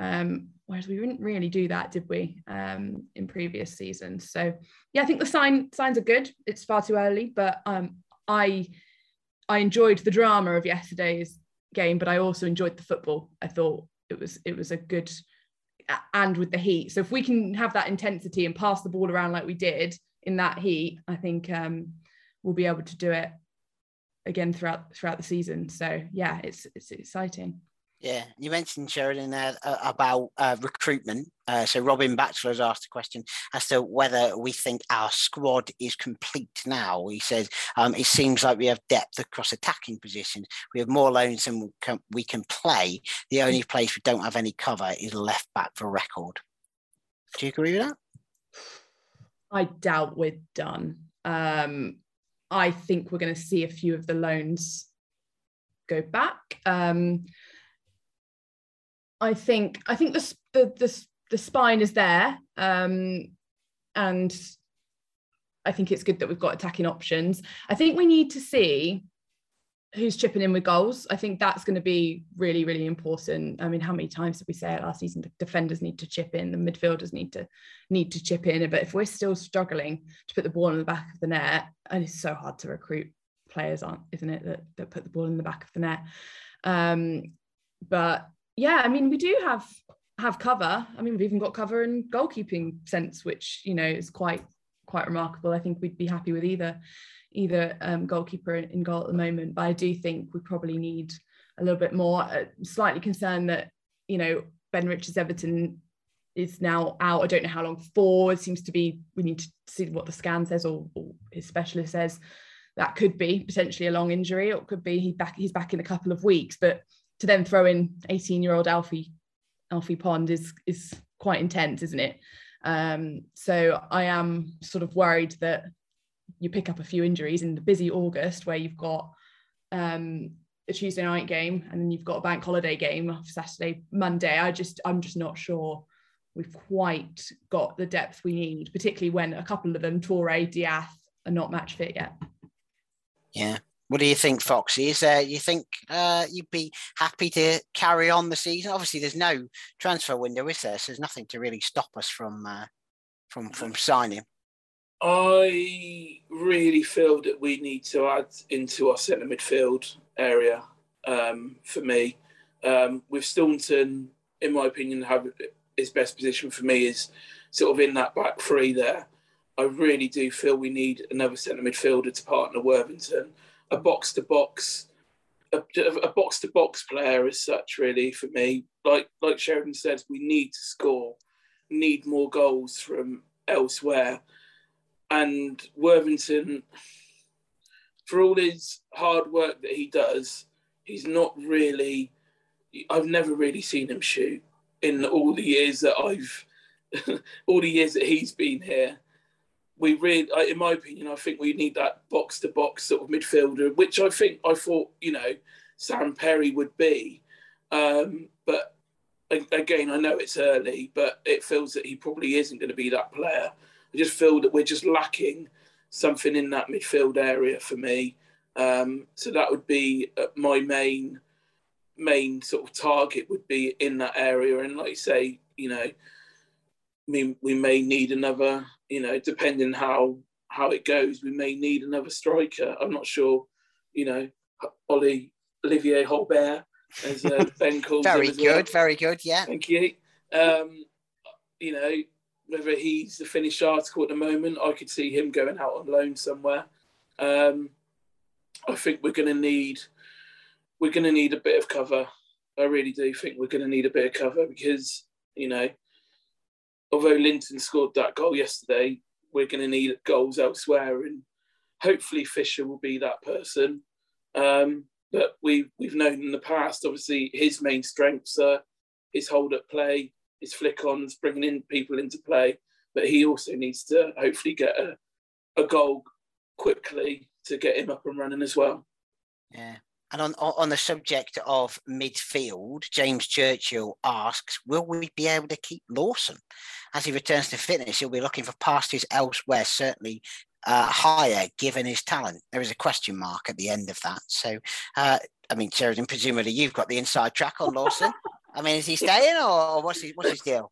Um, whereas we didn't really do that, did we, um, in previous seasons? So yeah, I think the sign signs are good. It's far too early, but um, I I enjoyed the drama of yesterday's game, but I also enjoyed the football. I thought it was it was a good and with the heat. So if we can have that intensity and pass the ball around like we did in that heat, I think um, we'll be able to do it again throughout throughout the season. So yeah, it's it's exciting. Yeah, you mentioned Sheridan there uh, about uh, recruitment. Uh, so Robin Batchelor has asked a question as to whether we think our squad is complete now. He says um, it seems like we have depth across attacking positions. We have more loans than we can, we can play. The only place we don't have any cover is left back for record. Do you agree with that? I doubt we're done. Um, I think we're going to see a few of the loans go back. Um, I think I think the the the, the spine is there, um, and I think it's good that we've got attacking options. I think we need to see who's chipping in with goals. I think that's going to be really, really important. I mean, how many times did we say it last season? The defenders need to chip in, the midfielders need to need to chip in. But if we're still struggling to put the ball in the back of the net, and it's so hard to recruit players, aren't isn't it? That, that put the ball in the back of the net. Um, but yeah, I mean, we do have have cover. I mean, we've even got cover in goalkeeping sense, which you know is quite quite remarkable. I think we'd be happy with either either um, goalkeeper in, in, goal at the moment, but I do think we probably need a little bit more. Uh, slightly concerned that you know Ben Richards Everton is now out. I don't know how long for. It seems to be we need to see what the scan says or, or his specialist says. That could be potentially a long injury, or it could be he back he's back in a couple of weeks, but to then throw in 18 year old Alfie Alfie Pond is is quite intense, isn't it? Um, so I am sort of worried that you pick up a few injuries in the busy August where you've got um, a Tuesday night game and then you've got a bank holiday game Saturday, Monday. I just I'm just not sure we've quite got the depth we need, particularly when a couple of them, Toure, D'Ath, are not match fit yet. Yeah. What do you think, Foxy? Is there, you think uh, you'd be happy to carry on the season? Obviously, there's no transfer window, is there? So there's nothing to really stop us from uh, from from signing. I really feel that we need to add into our centre midfield area. Um, for me, um, with Staunton, in my opinion, have his best position for me is sort of in that back three there. I really do feel we need another centre midfielder to partner Worthington, a box to box, a box to box player as such. Really, for me, like like Sheridan says, we need to score, need more goals from elsewhere and Worthington, for all his hard work that he does, he's not really. I've never really seen him shoot in all the years that I've, all the years that he's been here. We really, in my opinion, I think we need that box to box sort of midfielder, which I think I thought you know Sam Perry would be, um, but again, I know it's early, but it feels that he probably isn't going to be that player. I just feel that we're just lacking something in that midfield area for me. Um, so that would be uh, my main main sort of target would be in that area. And like you say, you know, we, we may need another, you know, depending how how it goes, we may need another striker. I'm not sure, you know, Ollie Olivier Holbert, as uh, Ben calls very him. Very good, well. very good, yeah. Thank you. Um, you know, whether he's the finished article at the moment, I could see him going out on loan somewhere. Um, I think we're going to need we're going to need a bit of cover. I really do think we're going to need a bit of cover because you know, although Linton scored that goal yesterday, we're going to need goals elsewhere, and hopefully Fisher will be that person. Um, but we we've known in the past, obviously, his main strengths are his hold up play, his flick ons, bringing in people into play. But he also needs to hopefully get a, a goal quickly to get him up and running as well. Yeah. And on, on the subject of midfield, James Churchill asks, will we be able to keep Lawson? As he returns to fitness, he'll be looking for pastures elsewhere, certainly uh, higher given his talent. There is a question mark at the end of that. So, uh, I mean, Sheridan, presumably you've got the inside track on Lawson. I mean, is he staying or what's his, what's his deal?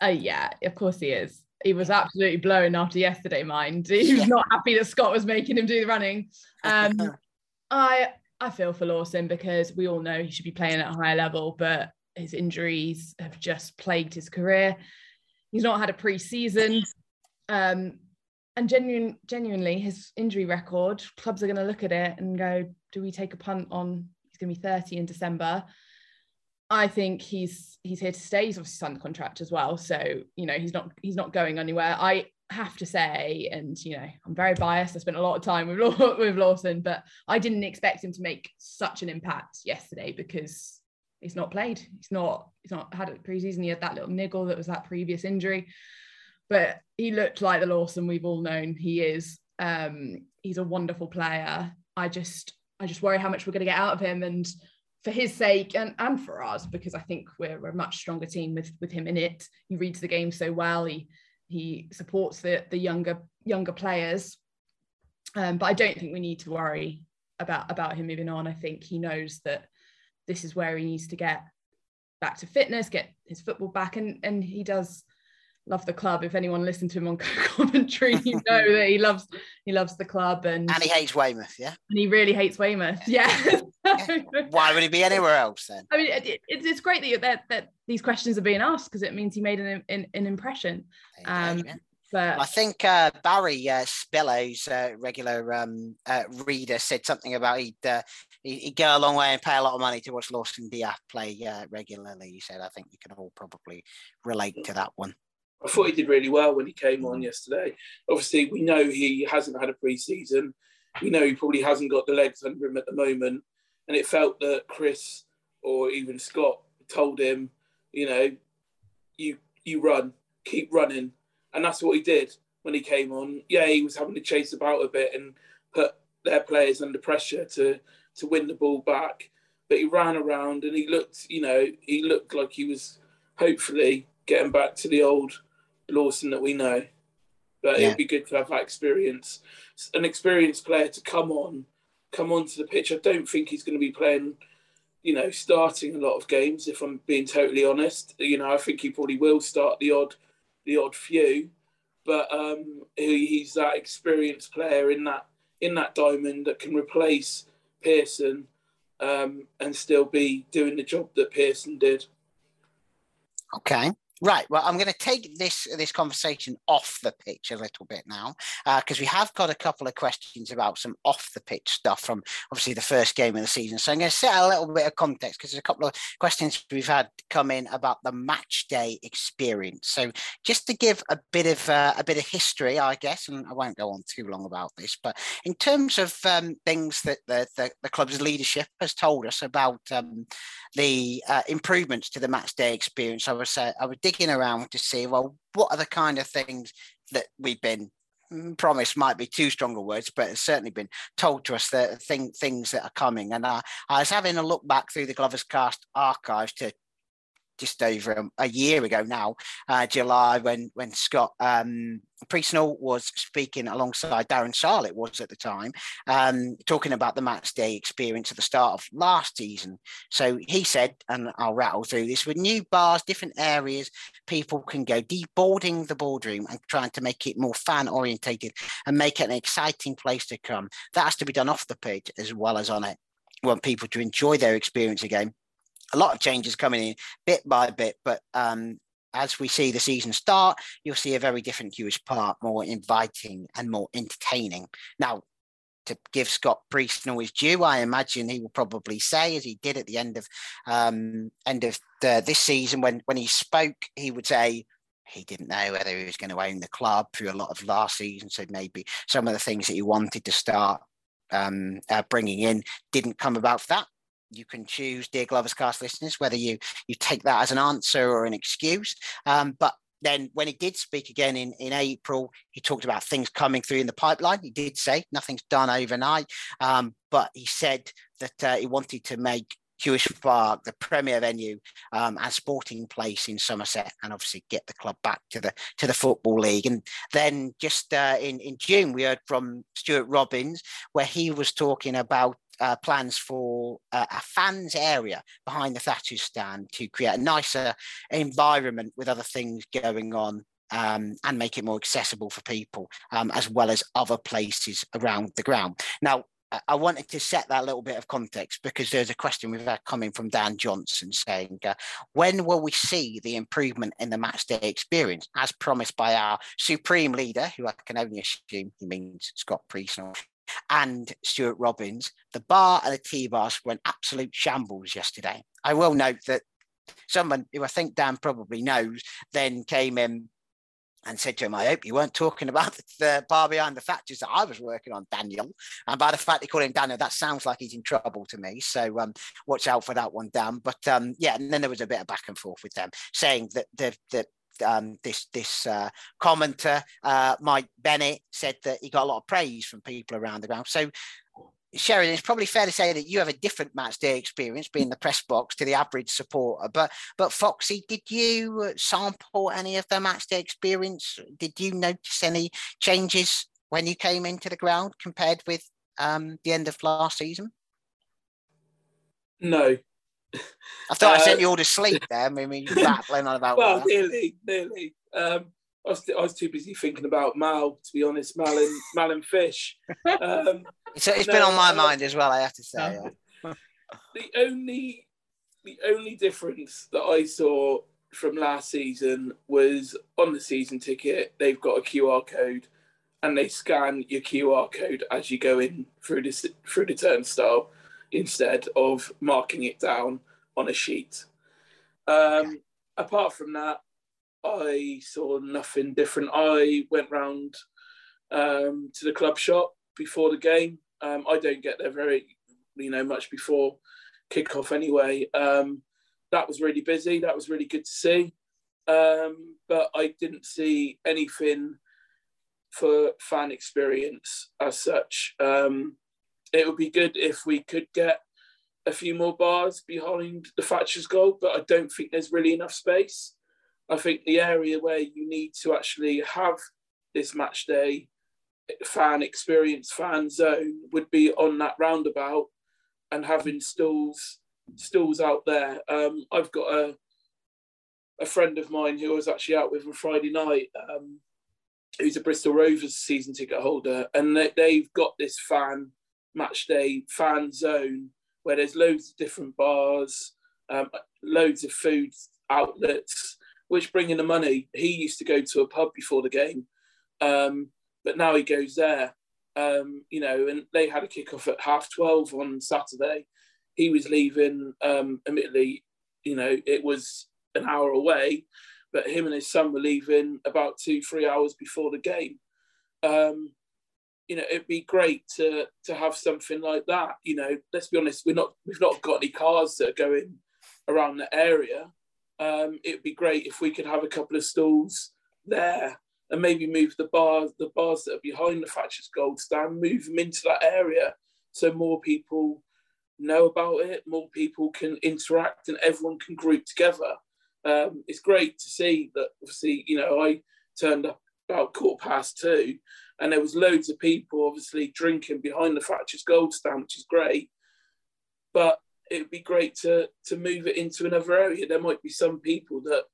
Oh, yeah, of course he is. He was absolutely blown after yesterday, mind. He was yeah. not happy that Scott was making him do the running. Um, I I feel for Lawson because we all know he should be playing at a higher level, but his injuries have just plagued his career. He's not had a pre-season. Um, and genuine, genuinely, his injury record, clubs are going to look at it and go, do we take a punt on he's going to be 30 in December? I think he's he's here to stay. He's obviously signed the contract as well, so you know he's not he's not going anywhere. I have to say, and you know I'm very biased. I spent a lot of time with with Lawson, but I didn't expect him to make such an impact yesterday because he's not played. He's not he's not had a preseason. He had that little niggle that was that previous injury, but he looked like the Lawson we've all known he is. Um, he's a wonderful player. I just I just worry how much we're going to get out of him and for his sake and, and for ours, because I think we're a much stronger team with, with him in it. He reads the game so well. He he supports the the younger younger players. Um, but I don't think we need to worry about about him moving on. I think he knows that this is where he needs to get back to fitness, get his football back, and and he does love the club. If anyone listened to him on commentary, you know that he loves he loves the club and and he hates Weymouth, yeah. And he really hates Weymouth, yeah. Why would he be anywhere else then? I mean, it, it's great that, that that these questions are being asked because it means he made an an, an impression. Um, but I think uh, Barry uh, uh, regular um, uh, reader said something about he'd, he'd go a long way and pay a lot of money to watch Lawson D'Ath play uh, regularly. He said, I think you can all probably relate to that one. I thought he did really well when he came on yesterday. Obviously, we know he hasn't had a pre-season. We know he probably hasn't got the legs under him at the moment. And it felt that Chris or even Scott told him, you know, you you run, keep running. and that's what he did when he came on. Yeah, he was having to chase about a bit and put their players under pressure to to win the ball back. But he ran around and he looked, you know, he looked like he was hopefully getting back to the old Lawson that we know. But yeah. it'd be good to have that experience, an experienced player to come on, come onto the pitch. I don't think he's going to be playing, you know, starting a lot of games. If I'm being totally honest, you know, I think he probably will start the odd, the odd few, but um, he, he's that experienced player in that in that diamond that can replace Pearson um, and still be doing the job that Pearson did. Okay. Right. Well, I'm going to take this this conversation off the pitch a little bit now, because uh, we have got a couple of questions about some off the pitch stuff from obviously the first game of the season. So I'm going to set a little bit of context because there's a couple of questions we've had come in about the match day experience. So just to give a bit of uh, a bit of history, I guess, and I won't go on too long about this, but in terms of um, things that the, the, the club's leadership has told us about um, the uh, improvements to the match day experience, I was uh, I was digging around to see well what are the kind of things that we've been mm, promised might be too stronger words, but it's certainly been told to us that thing, things that are coming. And I, I was having a look back through the Glover's Cast archives to just over a, year ago now, uh, July, when when Scott um, Priestnall was speaking alongside Darren Charlotte was at the time, um, talking about the match day experience at the start of last season. So he said, and I'll rattle through this: with new bars, different areas, people can go deboarding the boardroom and trying to make it more fan orientated and make it an exciting place to come. That has to be done off the pitch as well as on it. Want people to enjoy their experience again a lot of changes coming in bit by bit, but um, as we see the season start, you'll see a very different Huish Park, more inviting and more entertaining. Now, to give Scott Priestnall his due, I imagine he will probably say, as he did at the end of um, end of the, this season, when when he spoke, he would say he didn't know whether he was going to own the club through a lot of last season. So maybe some of the things that he wanted to start um, uh, bringing in didn't come about for that you can choose, dear Glover's Cast listeners, whether you you take that as an answer or an excuse. Um, but then when he did speak again in, in April, he talked about things coming through in the pipeline. He did say nothing's done overnight, um, but he said that uh, he wanted to make Huish Park the premier venue um, and sporting place in Somerset, and obviously get the club back to the to the football league. And then just uh, in in June, we heard from Stuart Robbins where he was talking about uh, plans for uh, a fans area behind the Thatcher's stand to create a nicer environment with other things going on um, and make it more accessible for people, um, as well as other places around the ground. Now, I wanted to set that little bit of context because there's a question we've had coming from Dan Johnson saying, uh, when will we see the improvement in the match day experience as promised by our supreme leader, who I can only assume he means Scott Priestnall, and Stuart Robbins, the bar and the tea bars an absolute shambles yesterday. I will note that someone who I think Dan probably knows then came in and said to him, I hope you weren't talking about the bar behind the factories that I was working on, Daniel. And by the fact they call him Daniel, that sounds like he's in trouble to me. So um, watch out for that one, Dan. But um, yeah, and then there was a bit of back and forth with them saying that the, the um, this this uh, commenter, uh, Mike Bennett, said that he got a lot of praise from people around the ground. So, Sheridan, it's probably fair to say that you have a different match day experience being the press box to the average supporter. But but Foxy, did you sample any of the match day experience? Did you notice any changes when you came into the ground compared with um, the end of last season? No, I thought uh, I sent you all to sleep there. I mean, you're battling on about. well, nearly, nearly. Um, I was, I was too busy thinking about Mal, to be honest, Mal and, Mal and Fish. Um, it's it's no, been on my uh, mind as well, I have to say. Yeah. the only the only difference that I saw from last season was on the season ticket, they've got a QR code and they scan your QR code as you go in through the, through the turnstile instead of marking it down on a sheet. Um, apart from that, I saw nothing different. I went round um, to the club shop before the game. Um, I don't get there very, you know, much before kickoff anyway. Um, that was really busy. That was really good to see. um, but I didn't see anything for fan experience as such. Um, it would be good if we could get a few more bars behind the Thatcher's goal, but I don't think there's really enough space. I think the area where you need to actually have this match day fan experience, fan zone would be on that roundabout and having stalls stalls out there. Um, I've got a a friend of mine who I was actually out with on Friday night, um, who's a Bristol Rovers season ticket holder, and they, they've got this fan match day fan zone where there's loads of different bars, um, loads of food outlets, which bring in the money. He used to go to a pub before the game, um, but now he goes there. Um, you know, and they had a kickoff at half twelve on Saturday. He was leaving. Um, admittedly, you know, it was an hour away, but him and his son were leaving about two, three hours before the game. Um, you know, it'd be great to to have something like that. You know, let's be honest, we're not we've not got any cars that are going around the area. Um, it'd be great if we could have a couple of stalls there and maybe move the bars the bars that are behind the Thatcher's Gold stand, move them into that area so more people know about it, more people can interact, and everyone can group together. Um, it's great to see that. Obviously, you know, I turned up about quarter past two, and there was loads of people obviously drinking behind the Thatcher's Gold stand, which is great. But it would be great to to move it into another area. There might be some people that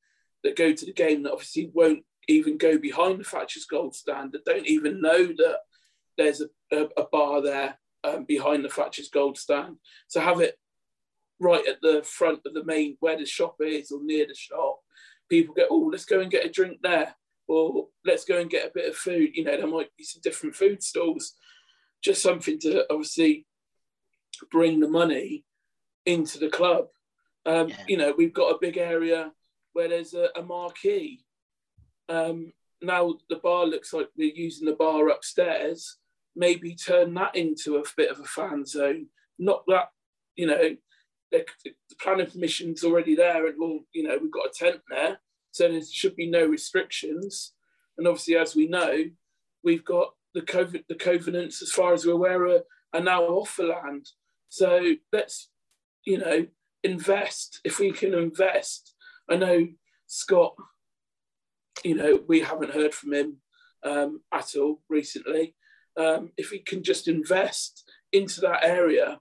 that go to the game that obviously won't even go behind the Thatcher's Gold stand, that don't even know that there's a, a, a bar there um, behind the Thatcher's Gold stand. So have it right at the front of the main where the shop is or near the shop. People go, oh, let's go and get a drink there or let's go and get a bit of food. You know, there might be some different food stalls, just something to obviously bring the money into the club. Um, yeah. You know, we've got a big area where there's a, a marquee. Um, now the bar looks like we're using the bar upstairs. Maybe turn that into a bit of a fan zone. Not that, you know, the, the planning permission's already there, and well, you know, we've got a tent there so there should be no restrictions. And obviously, as we know, we've got the COVID, the covenants, as far as we're aware, are, are now off the land. So let's, you know, invest. If we can invest, I know Scott. You know, we haven't heard from him um, at all recently. Um, if we can just invest into that area,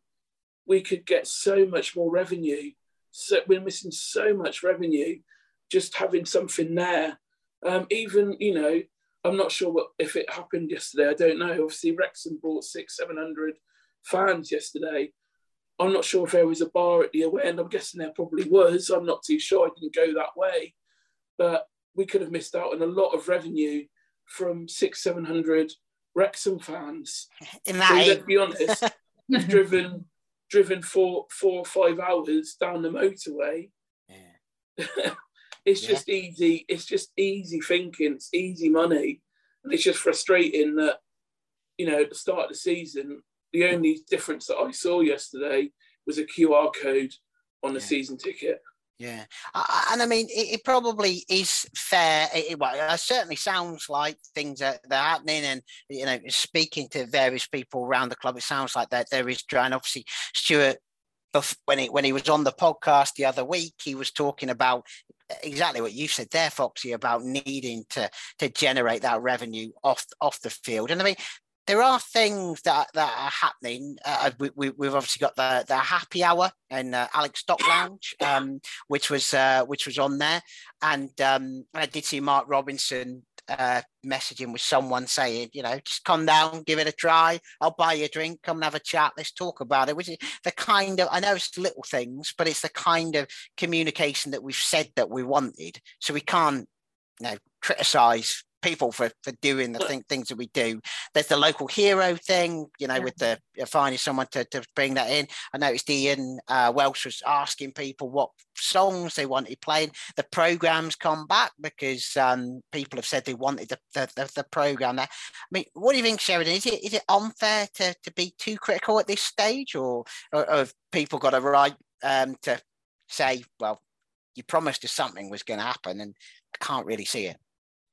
we could get so much more revenue. So we're missing so much revenue just having something there. Um, even, you know, I'm not sure what if it happened yesterday. I don't know. Obviously, Wrexham brought six, seven hundred fans yesterday. I'm not sure if there was a bar at the away end. I'm guessing there probably was. I'm not too sure. I didn't go that way, but we could have missed out on a lot of revenue from six, seven hundred Wrexham fans. In that, so let's be honest, driven driven four, four or five hours down the motorway. Yeah. It's yeah. just easy. It's just easy thinking. It's easy money, and it's just frustrating that you know at the start of the season, the only difference that I saw yesterday was a QR code on the yeah. season ticket. Yeah, and I mean, it, probably is fair. It, well, it certainly sounds like things are they're happening, and you know, speaking to various people around the club, it sounds like that there is. And obviously, Stuart when he when he was on the podcast the other week, he was talking about exactly what you said there, Foxy, about needing to to generate that revenue off off the field. And I mean, there are things that that are happening. Uh, we, we, have obviously got the the happy hour and uh, Alec Stock Lounge, um, which was uh, which was on there, and um, I did see Mark Robinson uh, messaging with someone saying, you know, just come down, give it a try. I'll buy you a drink, come and have a chat. Let's talk about it. Which is the kind of I know it's little things, but it's the kind of communication that we've said that we wanted. So we can't, you know, criticize people for for doing the thing, things that we do. There's the local hero thing, you know, yeah. with the finding someone to, to bring that in. I noticed Ian uh, Welsh was asking people what songs they wanted playing. The programs come back because um, people have said they wanted the, the, the, the program there. I mean, what do you think, Sheridan? Is it is it unfair to, to be too critical at this stage, or, or, or have people got a right um, to say, well, you promised us something was going to happen, and I can't really see it.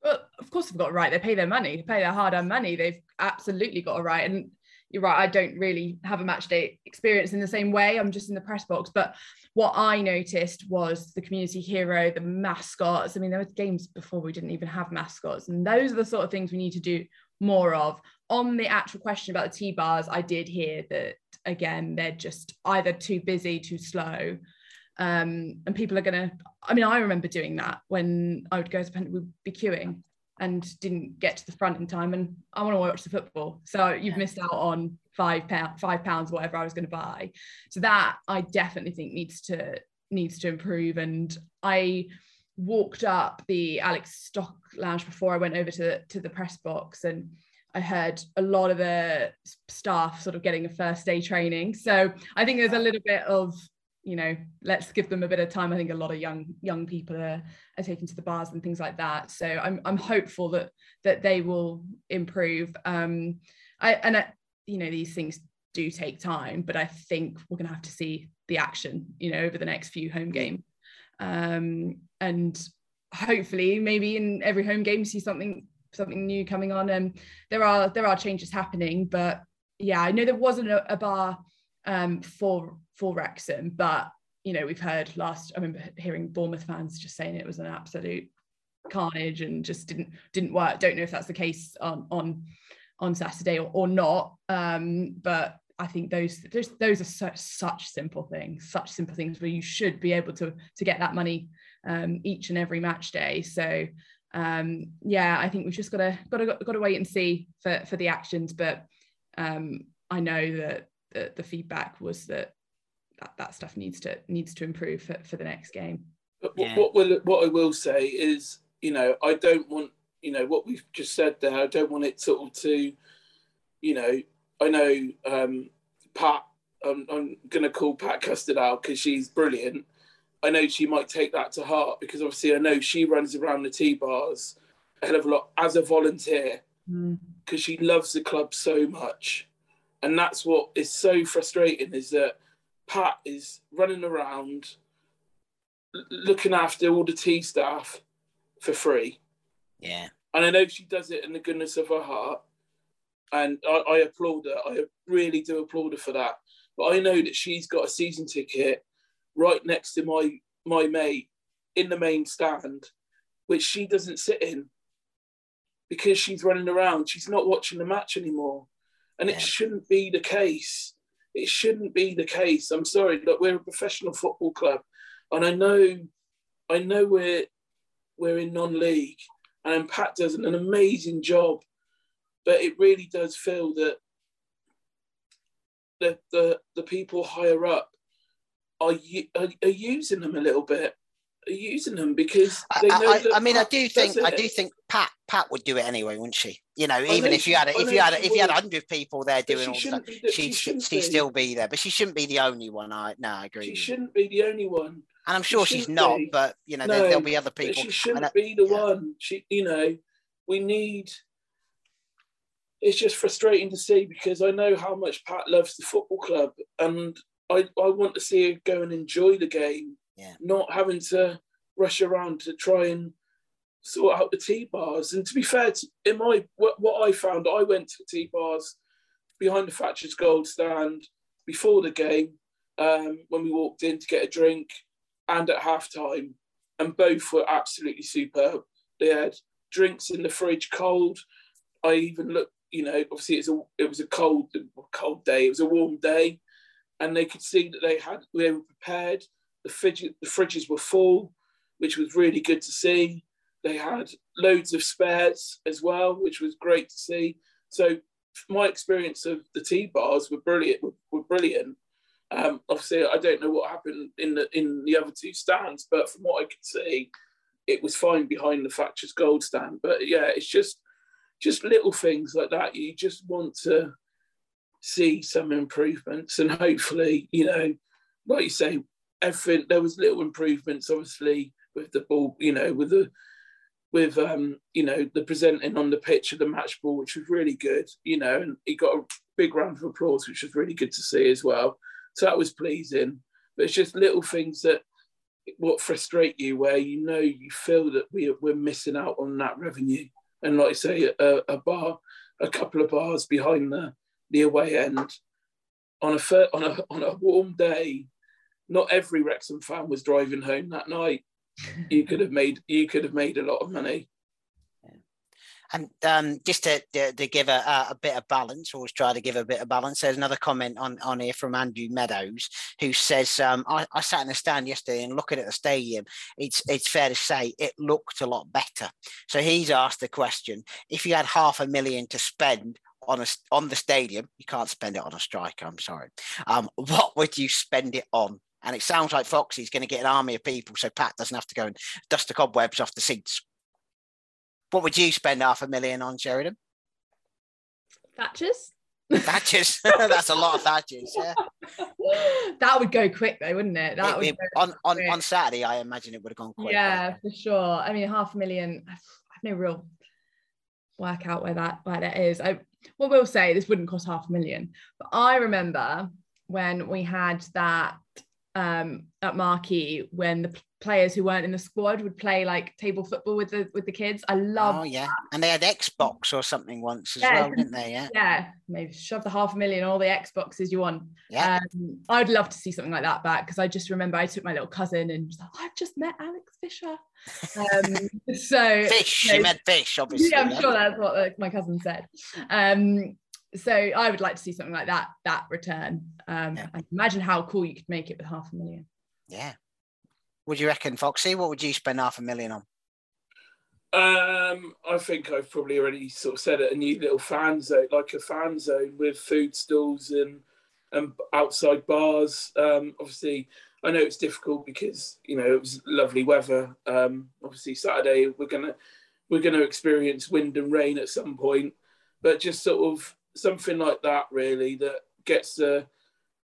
Well, of course they've got a right. They pay their money, they pay their hard-earned money. They've absolutely got a right. And you're right, I don't really have a match day experience in the same way. I'm just in the press box. But what I noticed was the community hero, the mascots. I mean, there were games before we didn't even have mascots. And those are the sort of things we need to do more of. On the actual question about the T bars, I did hear that again, they're just either too busy, too slow. Um, and people are gonna, I mean, I remember doing that when I would go to Pen, we'd be queuing and didn't get to the front in time and I want to watch the football. So you've missed out on five pound five pounds, whatever I was going to buy. So that I definitely think needs to needs to improve. And I walked up the Alec Stock Lounge before I went over to, to the press box and I heard a lot of the staff sort of getting a first day training. So I think there's a little bit of you know let's give them a bit of time. I think a lot of young young people are, are taking to the bars and things like that. So i'm i'm hopeful that that they will improve. Um i and I, you know these things do take time but i think we're going to have to see the action you know over the next few home games um and hopefully maybe in every home game see something something new coming on. And there are there are changes happening but yeah i know there wasn't a, a bar um, for for Wrexham. But you know, we've heard last. I remember hearing Bournemouth fans just saying it was an absolute carnage and just didn't didn't work. Don't know if that's the case on on on Saturday or, or not. Um, but I think those those those are such such simple things, such simple things where you should be able to to get that money um, each and every match day. So um, yeah, I think we've just got to got to got to wait and see for for the actions. But um, I know that the, the feedback was that, that that stuff needs to needs to improve for, for the next game. But yeah. what will what I will say is, you know, I don't want you know what we've just said there. I don't want it sort of to, you know, I know um, Pat. I'm, I'm going to call Pat Custard out because she's brilliant. I know she might take that to heart because obviously I know she runs around the T bars a hell of a lot as a volunteer because mm. she loves the club so much and that's what is so frustrating is that Pat is running around looking after all the tea staff for free. Yeah. And I know she does it in the goodness of her heart. And I, I applaud her. I really do applaud her for that. But I know that she's got a season ticket right next to my my mate in the main stand, which she doesn't sit in because she's running around. She's not watching the match anymore. And it shouldn't be the case. It shouldn't be the case. I'm sorry, look, we're a professional football club. And I know I know we're we're in non-league and Pat does an amazing job. But it really does feel that the the, the people higher up are, are, are using them a little bit using them because I, I, I, mean, I do think I do think Pat Pat would do it anyway, wouldn't she? You know, even know if you had a, if you had a, if you had hundred people there doing all stuff, she'd, she she'd still be there. But she shouldn't be the only one. I no, I agree. She shouldn't be the only one. And I'm sure she she's not, be. but you know, no, there, will be other people. She shouldn't be the yeah. one. She, you know, we need. It's just frustrating to see because I know how much Pat loves the football club, and I, I want to see her go and enjoy the game yeah. not having to rush around to try and sort out the tea bars. And to be fair, in my what, I found, I went to the tea bars behind the Thatcher's Gold stand before the game um, when we walked in to get a drink and at halftime, and both were absolutely superb. They had drinks in the fridge cold. I even looked, you know, obviously it's a it was a cold cold day. It was a warm day, and they could see that they had they were prepared. The, the fridges were full, which was really good to see. They had loads of spares as well, which was great to see. So my experience of the tea bars were brilliant. Were, were brilliant. Um, obviously, I don't know what happened in the in the other two stands, but from what I could see, it was fine behind the Thatcher's Gold stand. But yeah, it's just just little things like that. You just want to see some improvements, and hopefully, you know, like you say, everything there was little improvements obviously with the ball you know with the with um you know the presenting on the pitch of the match ball which was really good you know and he got a big round of applause which was really good to see as well. So that was pleasing. But it's just little things that what frustrate you, where you know you feel that we we're missing out on that revenue, and like I say, a, a bar, a couple of bars behind the the away end on a on a on a warm day, not every Wrexham fan was driving home that night. You could have made you could have made a lot of money. And um, just to, to, to give a, a, bit of balance, always try to give a bit of balance. There's another comment on, on here from Andrew Meadows who says, um, I, I, sat in the stand yesterday and looking at the stadium, it's, it's fair to say it looked a lot better. So he's asked the question if you had half a million to spend on a, on the stadium, you can't spend it on a striker, I'm sorry. Um, what would you spend it on? And it sounds like Foxy's going to get an army of people so Pat doesn't have to go and dust the cobwebs off the seats. What would you spend half a million on, Sheridan? Thatchers. Thatchers. That's a lot of Thatchers. Yeah. that would go quick though, wouldn't it? That it, would it, on on, on Saturday. I imagine it would have gone quick. Yeah, for sure. I mean, half a million. I have no real work out where that where that is. I what we'll say this wouldn't cost half a million, but I remember when we had that um, at Marquee when the players who weren't in the squad would play like table football with the with the kids. I love. Oh yeah, that. and they had Xbox or something once as yeah, well, didn't they? Yeah. Yeah, maybe shove the half a million all the Xboxes you want. Yeah. Um, I'd love to see something like that back because I just remember I took my little cousin and like, I've just met Alex Fisher. Um, so fish, you, know, met fish, obviously. Yeah, I'm yeah. sure that's what my cousin said. Um, so I would like to see something like that that return. Um, yeah. and imagine how cool you could make it with half a million. Yeah. What do you reckon, Foxy? What would you spend half a million on? Um, I think I've probably already sort of said it. A new little fan zone, like a fan zone with food stalls and and outside bars. Um, obviously, I know it's difficult because you know it was lovely weather. Um, obviously, Saturday we're gonna we're gonna experience wind and rain at some point, but just sort of something like that really that gets the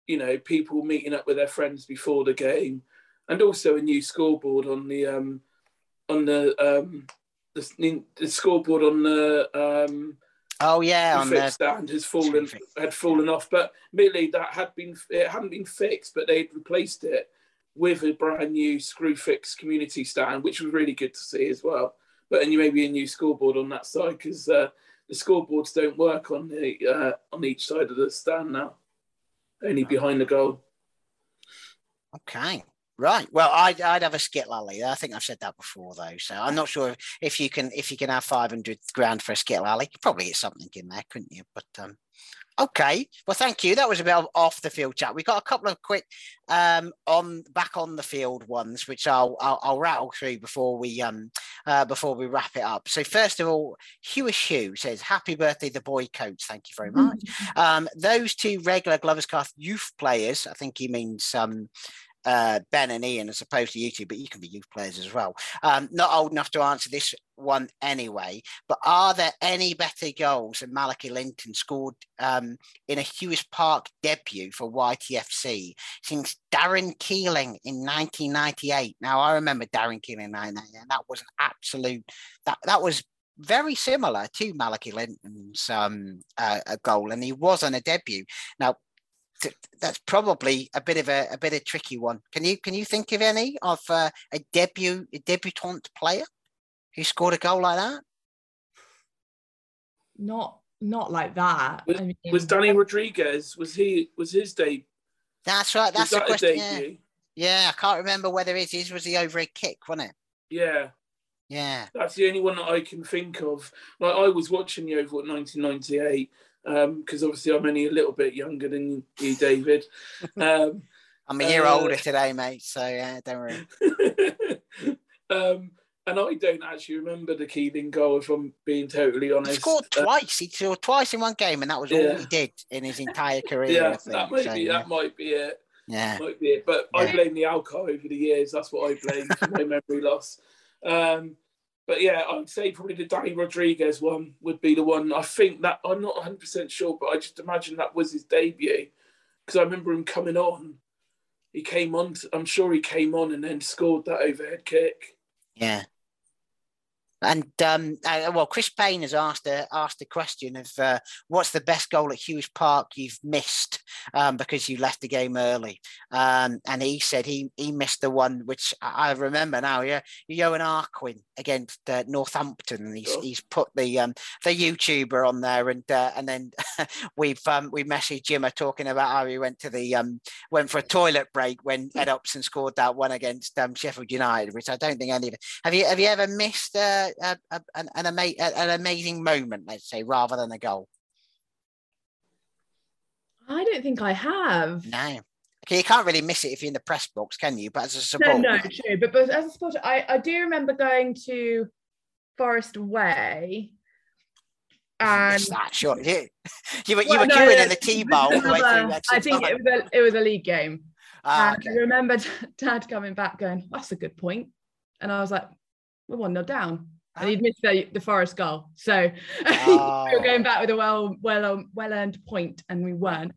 you know people meeting up with their friends before the game. And also a new scoreboard on the um on the um the, the scoreboard on the um oh yeah on the stand has fallen had fallen off. But merely that had been it hadn't been fixed but they'd replaced it with a brand new Screwfix community stand which was really good to see as well. But and you maybe a new scoreboard on that side because uh, the scoreboards don't work on the uh, on each side of the stand now, only behind the goal. Okay. Right. Well, I'd, I'd have a skittle alley. I think I've said that before, though. So I'm not sure if, if you can if you can have 500 grand for a skittle alley. Probably get something in there, couldn't you? But um, Okay, well, thank you. That was a bit of off the field chat. We've got a couple of quick um, on back on the field ones, which I'll, I'll, I'll rattle through before we um uh, before we wrap it up. So first of all, Huish Hugh says, "Happy birthday, the boy coach." Thank you very much. um, those two regular Glovers youth players, I think he means um, uh, Ben and Ian as opposed to you two, but you can be youth players as well. Um, not old enough to answer this one anyway, but are there any better goals than Malachi Linton scored um, in a Huish Park debut for YTFC since Darren Keeling in 1998? Now, I remember Darren Keeling in 1998, and that was an absolute, that, that was very similar to Malachi Linton's um, uh, goal, and he was on a debut. Now, that's probably a bit of a, a bit of a tricky one. Can you can you think of any of uh, a debut a debutant player who scored a goal like that? Not not like that. Was, I mean, was Danny Rodriguez? Was he was his day? That's right. That's the question. Yeah. yeah, I can't remember whether it is was the overhead kick, wasn't it? Yeah. Yeah. That's the only one that I can think of. Like I was watching the Oval 1998 because um, obviously I'm only a little bit younger than you, David. Um, I'm a year uh, older today, mate. So yeah, don't worry. um, and I don't actually remember the Keeling goal, if I'm being totally honest. He scored uh, twice. He scored twice in one game, and that was yeah. all he did in his entire career. yeah, that might so, be. Yeah. That might be it. Yeah, might be it. But yeah. I blame the alcohol over the years. That's what I blame for my memory loss. Um, but yeah, I'd say probably the Danny Rodriguez one would be the one. I think that I'm not 100 percent sure, but I just imagine that was his debut because I remember him coming on. He came on. I'm sure he came on and then scored that overhead kick. Yeah. And um, uh, well, Chris Payne has asked a, asked a question of uh, what's the best goal at Huish Park you've missed um, because you left the game early. Um, and he said he he missed the one which I remember now. Yeah, Yoann Arquin against uh, Northampton, and he's, he's put the um, the YouTuber on there, and uh, and then we've um, we messaged Jimmer talking about how he went to the um, went for a toilet break when Ed Upson scored that one against um, Sheffield United, which I don't think any of it. Have you have you ever missed? A, a, an, an, ama- an amazing moment, let's say, rather than a goal? I don't think I have. No. Okay, you can't really miss it if you're in the press box, can you? But as a supporter, no, no, true. But, but as a supporter, I, I do remember going to Forest Way. And that short, you, you were, you well, were no, queuing no, in the T-bowl. I think it was a it was a league game. Ah, okay. I remember Dad coming back going, "That's a good point," and I was like, "We're one 0 down." And he'd missed the, the Forest goal. So oh. we were going back with a well well well earned point, and we weren't.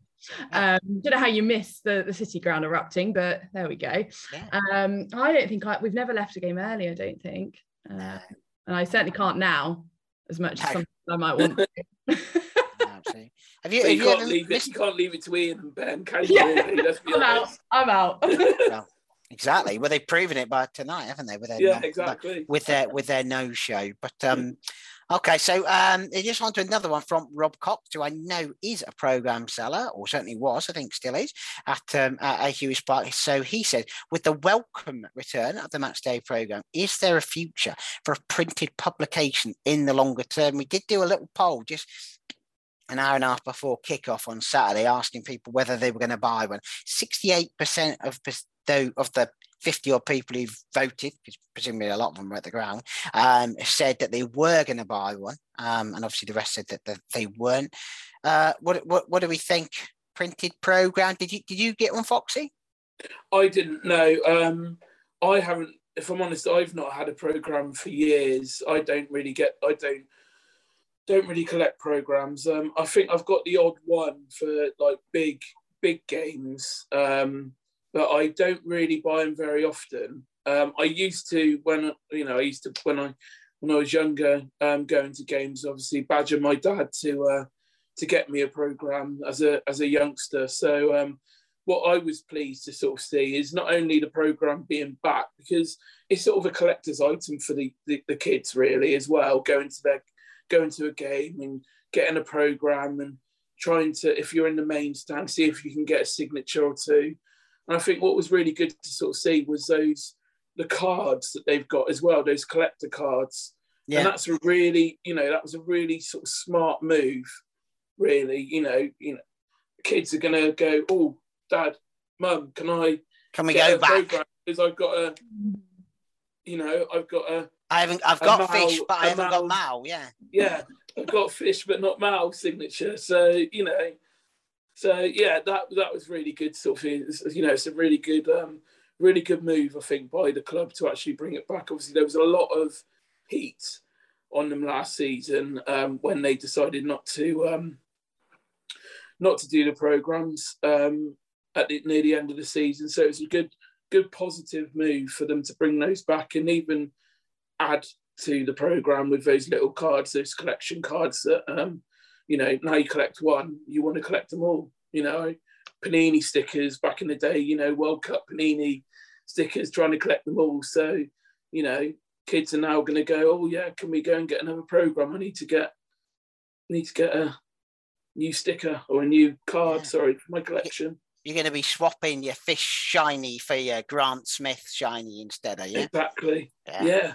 Um, don't know how you missed the, the city ground erupting, but there we go. Yeah. Um, I don't think I, we've never left a game early. I don't think, uh, and I certainly can't now as much as I might want. Have you, have you, you, can't leave it, you can't leave it to Ian and Ben, can you? Yeah. I'm out. I'm out. Exactly. Well, they've proven it by tonight, haven't they? With their yeah, exactly. With their with their no show. But um, okay, so um, just want to another one from Rob Cox, who I know is a program seller, or certainly was, I think still is, at um, at Huish Park. So he said, with the welcome return of the match day program, is there a future for a printed publication in the longer term? We did do a little poll just an hour and a half before kickoff on Saturday, asking people whether they were going to buy one. 68% of though of the 50 odd people who voted, presumably a lot of them were at the ground, um, said that they were going to buy one. Um, and obviously the rest said that, that they weren't. Uh, what, what, what do we think? Printed program? Did you, did you get one, Foxy? I didn't know. Um, I haven't, if I'm honest, I've not had a program for years. I don't really get, I don't, don't really collect programs. Um, I think I've got the odd one for like big, big games. Um, but I don't really buy them very often. Um, I used to when you know I used to when I when I was younger um, going to games. Obviously, badger my dad to uh, to get me a program as a as a youngster. So um, what I was pleased to sort of see is not only the program being back because it's sort of a collector's item for the, the, the kids really as well. Going to their going to a game and getting a program and trying to if you're in the main stand see if you can get a signature or two and I think what was really good to sort of see was those the cards that they've got as well, those collector cards. Yeah. And that's a really, you know, that was a really sort of smart move, really. You know, you know, kids are gonna go, oh, dad, mum, can I can we go back? Because I've got a you know, I've got a I haven't I've got fish, but I haven't Mal, got Mal, yeah. Yeah. I've got fish but not Mal signature. So, you know, so yeah, that that was really good. Sort of, you know, it's a really good, um, really good move, I think, by the club to actually bring it back. Obviously, there was a lot of heat on them last season um, when they decided not to um, not to do the programs um, at the, near the end of the season. So it was a good, good positive move for them to bring those back and even add to the program with those little cards, those collection cards that um, you know, now you collect one, you want to collect them all. You know, Panini stickers back in the day, you know, World Cup Panini stickers, trying to collect them all. So, you know, kids are now going to go, oh yeah, can we go and get another program? I need to get, need to get a new sticker or a new card. Yeah. Sorry for my collection. You're going to be swapping your fish shiny for your Grant Smith shiny instead, are you? Exactly. Yeah. Yeah.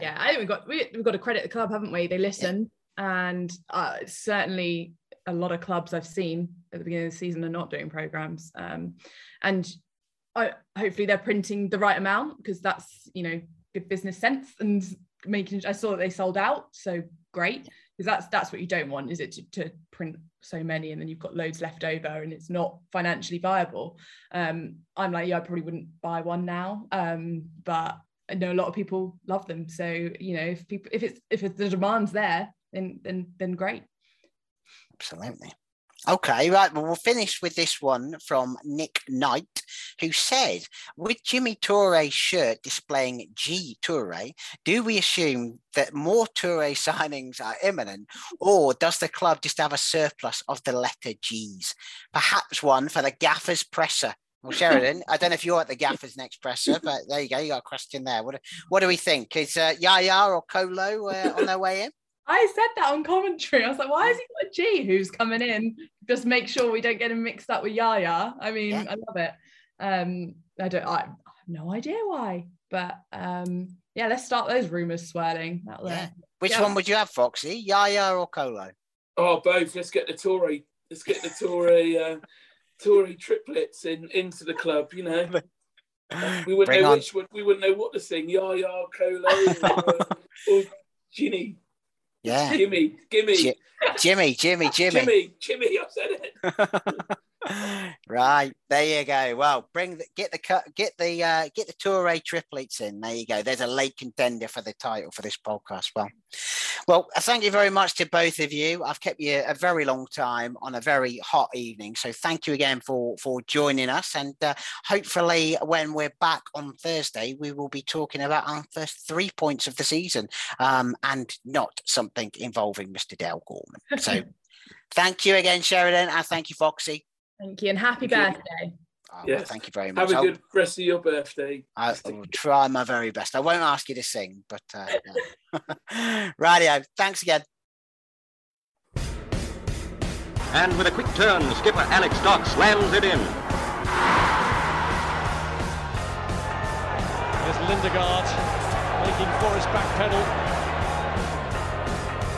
yeah I think we've got we, have got to credit the club, haven't we? They listen and uh, certainly a lot of clubs I've seen at the beginning of the season are not doing programs, um, and I, hopefully they're printing the right amount because that's you know good business sense and making. I saw that they sold out, so great because that's that's what you don't want, is it to, to, print so many and then you've got loads left over and it's not financially viable. Um, I'm like, yeah, I probably wouldn't buy one now, um, but I know a lot of people love them. So you know, if people if it's if it's, the demand's there, then then then great. Absolutely. Okay, right. Well, we'll finish with this one from Nick Knight, who said, with Gime Toure's shirt displaying G Toure, do we assume that more Toure signings are imminent, or does the club just have a surplus of the letter G's? Perhaps one for the gaffer's presser. Well, Sheridan, I don't know if you're at the gaffer's next presser, but there you go. You got a question there. What, what do we think? Is uh, Yaya or Kolo uh, on their way in? I said that on commentary. I was like, why has he got a G who's coming in? Just make sure we don't get him mixed up with Yaya. I mean, Yeah. I love it. Um, I don't I, I have no idea why. But um, yeah, let's start those rumours swirling out Yeah. Which Yeah. one would you have, Foxy? Yaya or Kolo? Oh, both. Let's get the Toure. Let's get the Toure. Uh, Toure triplets in into the club. You know, we wouldn't Bring know on- which. We wouldn't know what to sing. Yaya, Kolo, or, or Ginny, Yeah. Gimme, Gimme, Gi- Jimmy, Jimmy, Jimmy. Jimmy, Jimmy. I said it. right there you go. Well, bring the, get the cut, get the uh, get the Toure triplets in. There you go. There's a late contender for the title for this podcast. Well, well, uh, thank you very much to both of you. I've kept you a very long time on a very hot evening, so thank you again for for joining us. And uh, hopefully, when we're back on Thursday, we will be talking about our first three points of the season, um, and not something involving Mr. Dale Gorman. So. Thank you again, Sheridan, and thank you, Foxy. Thank you and happy Thank you. Birthday. Oh, well, Yes. thank you very much. Have a I'll- good rest of your birthday. I will try my very best. I won't ask you to sing, but uh, yeah. radio. Thanks again. And with a quick turn, skipper Alex Dock slams it in. There's Lindegaard making Forrest back pedal.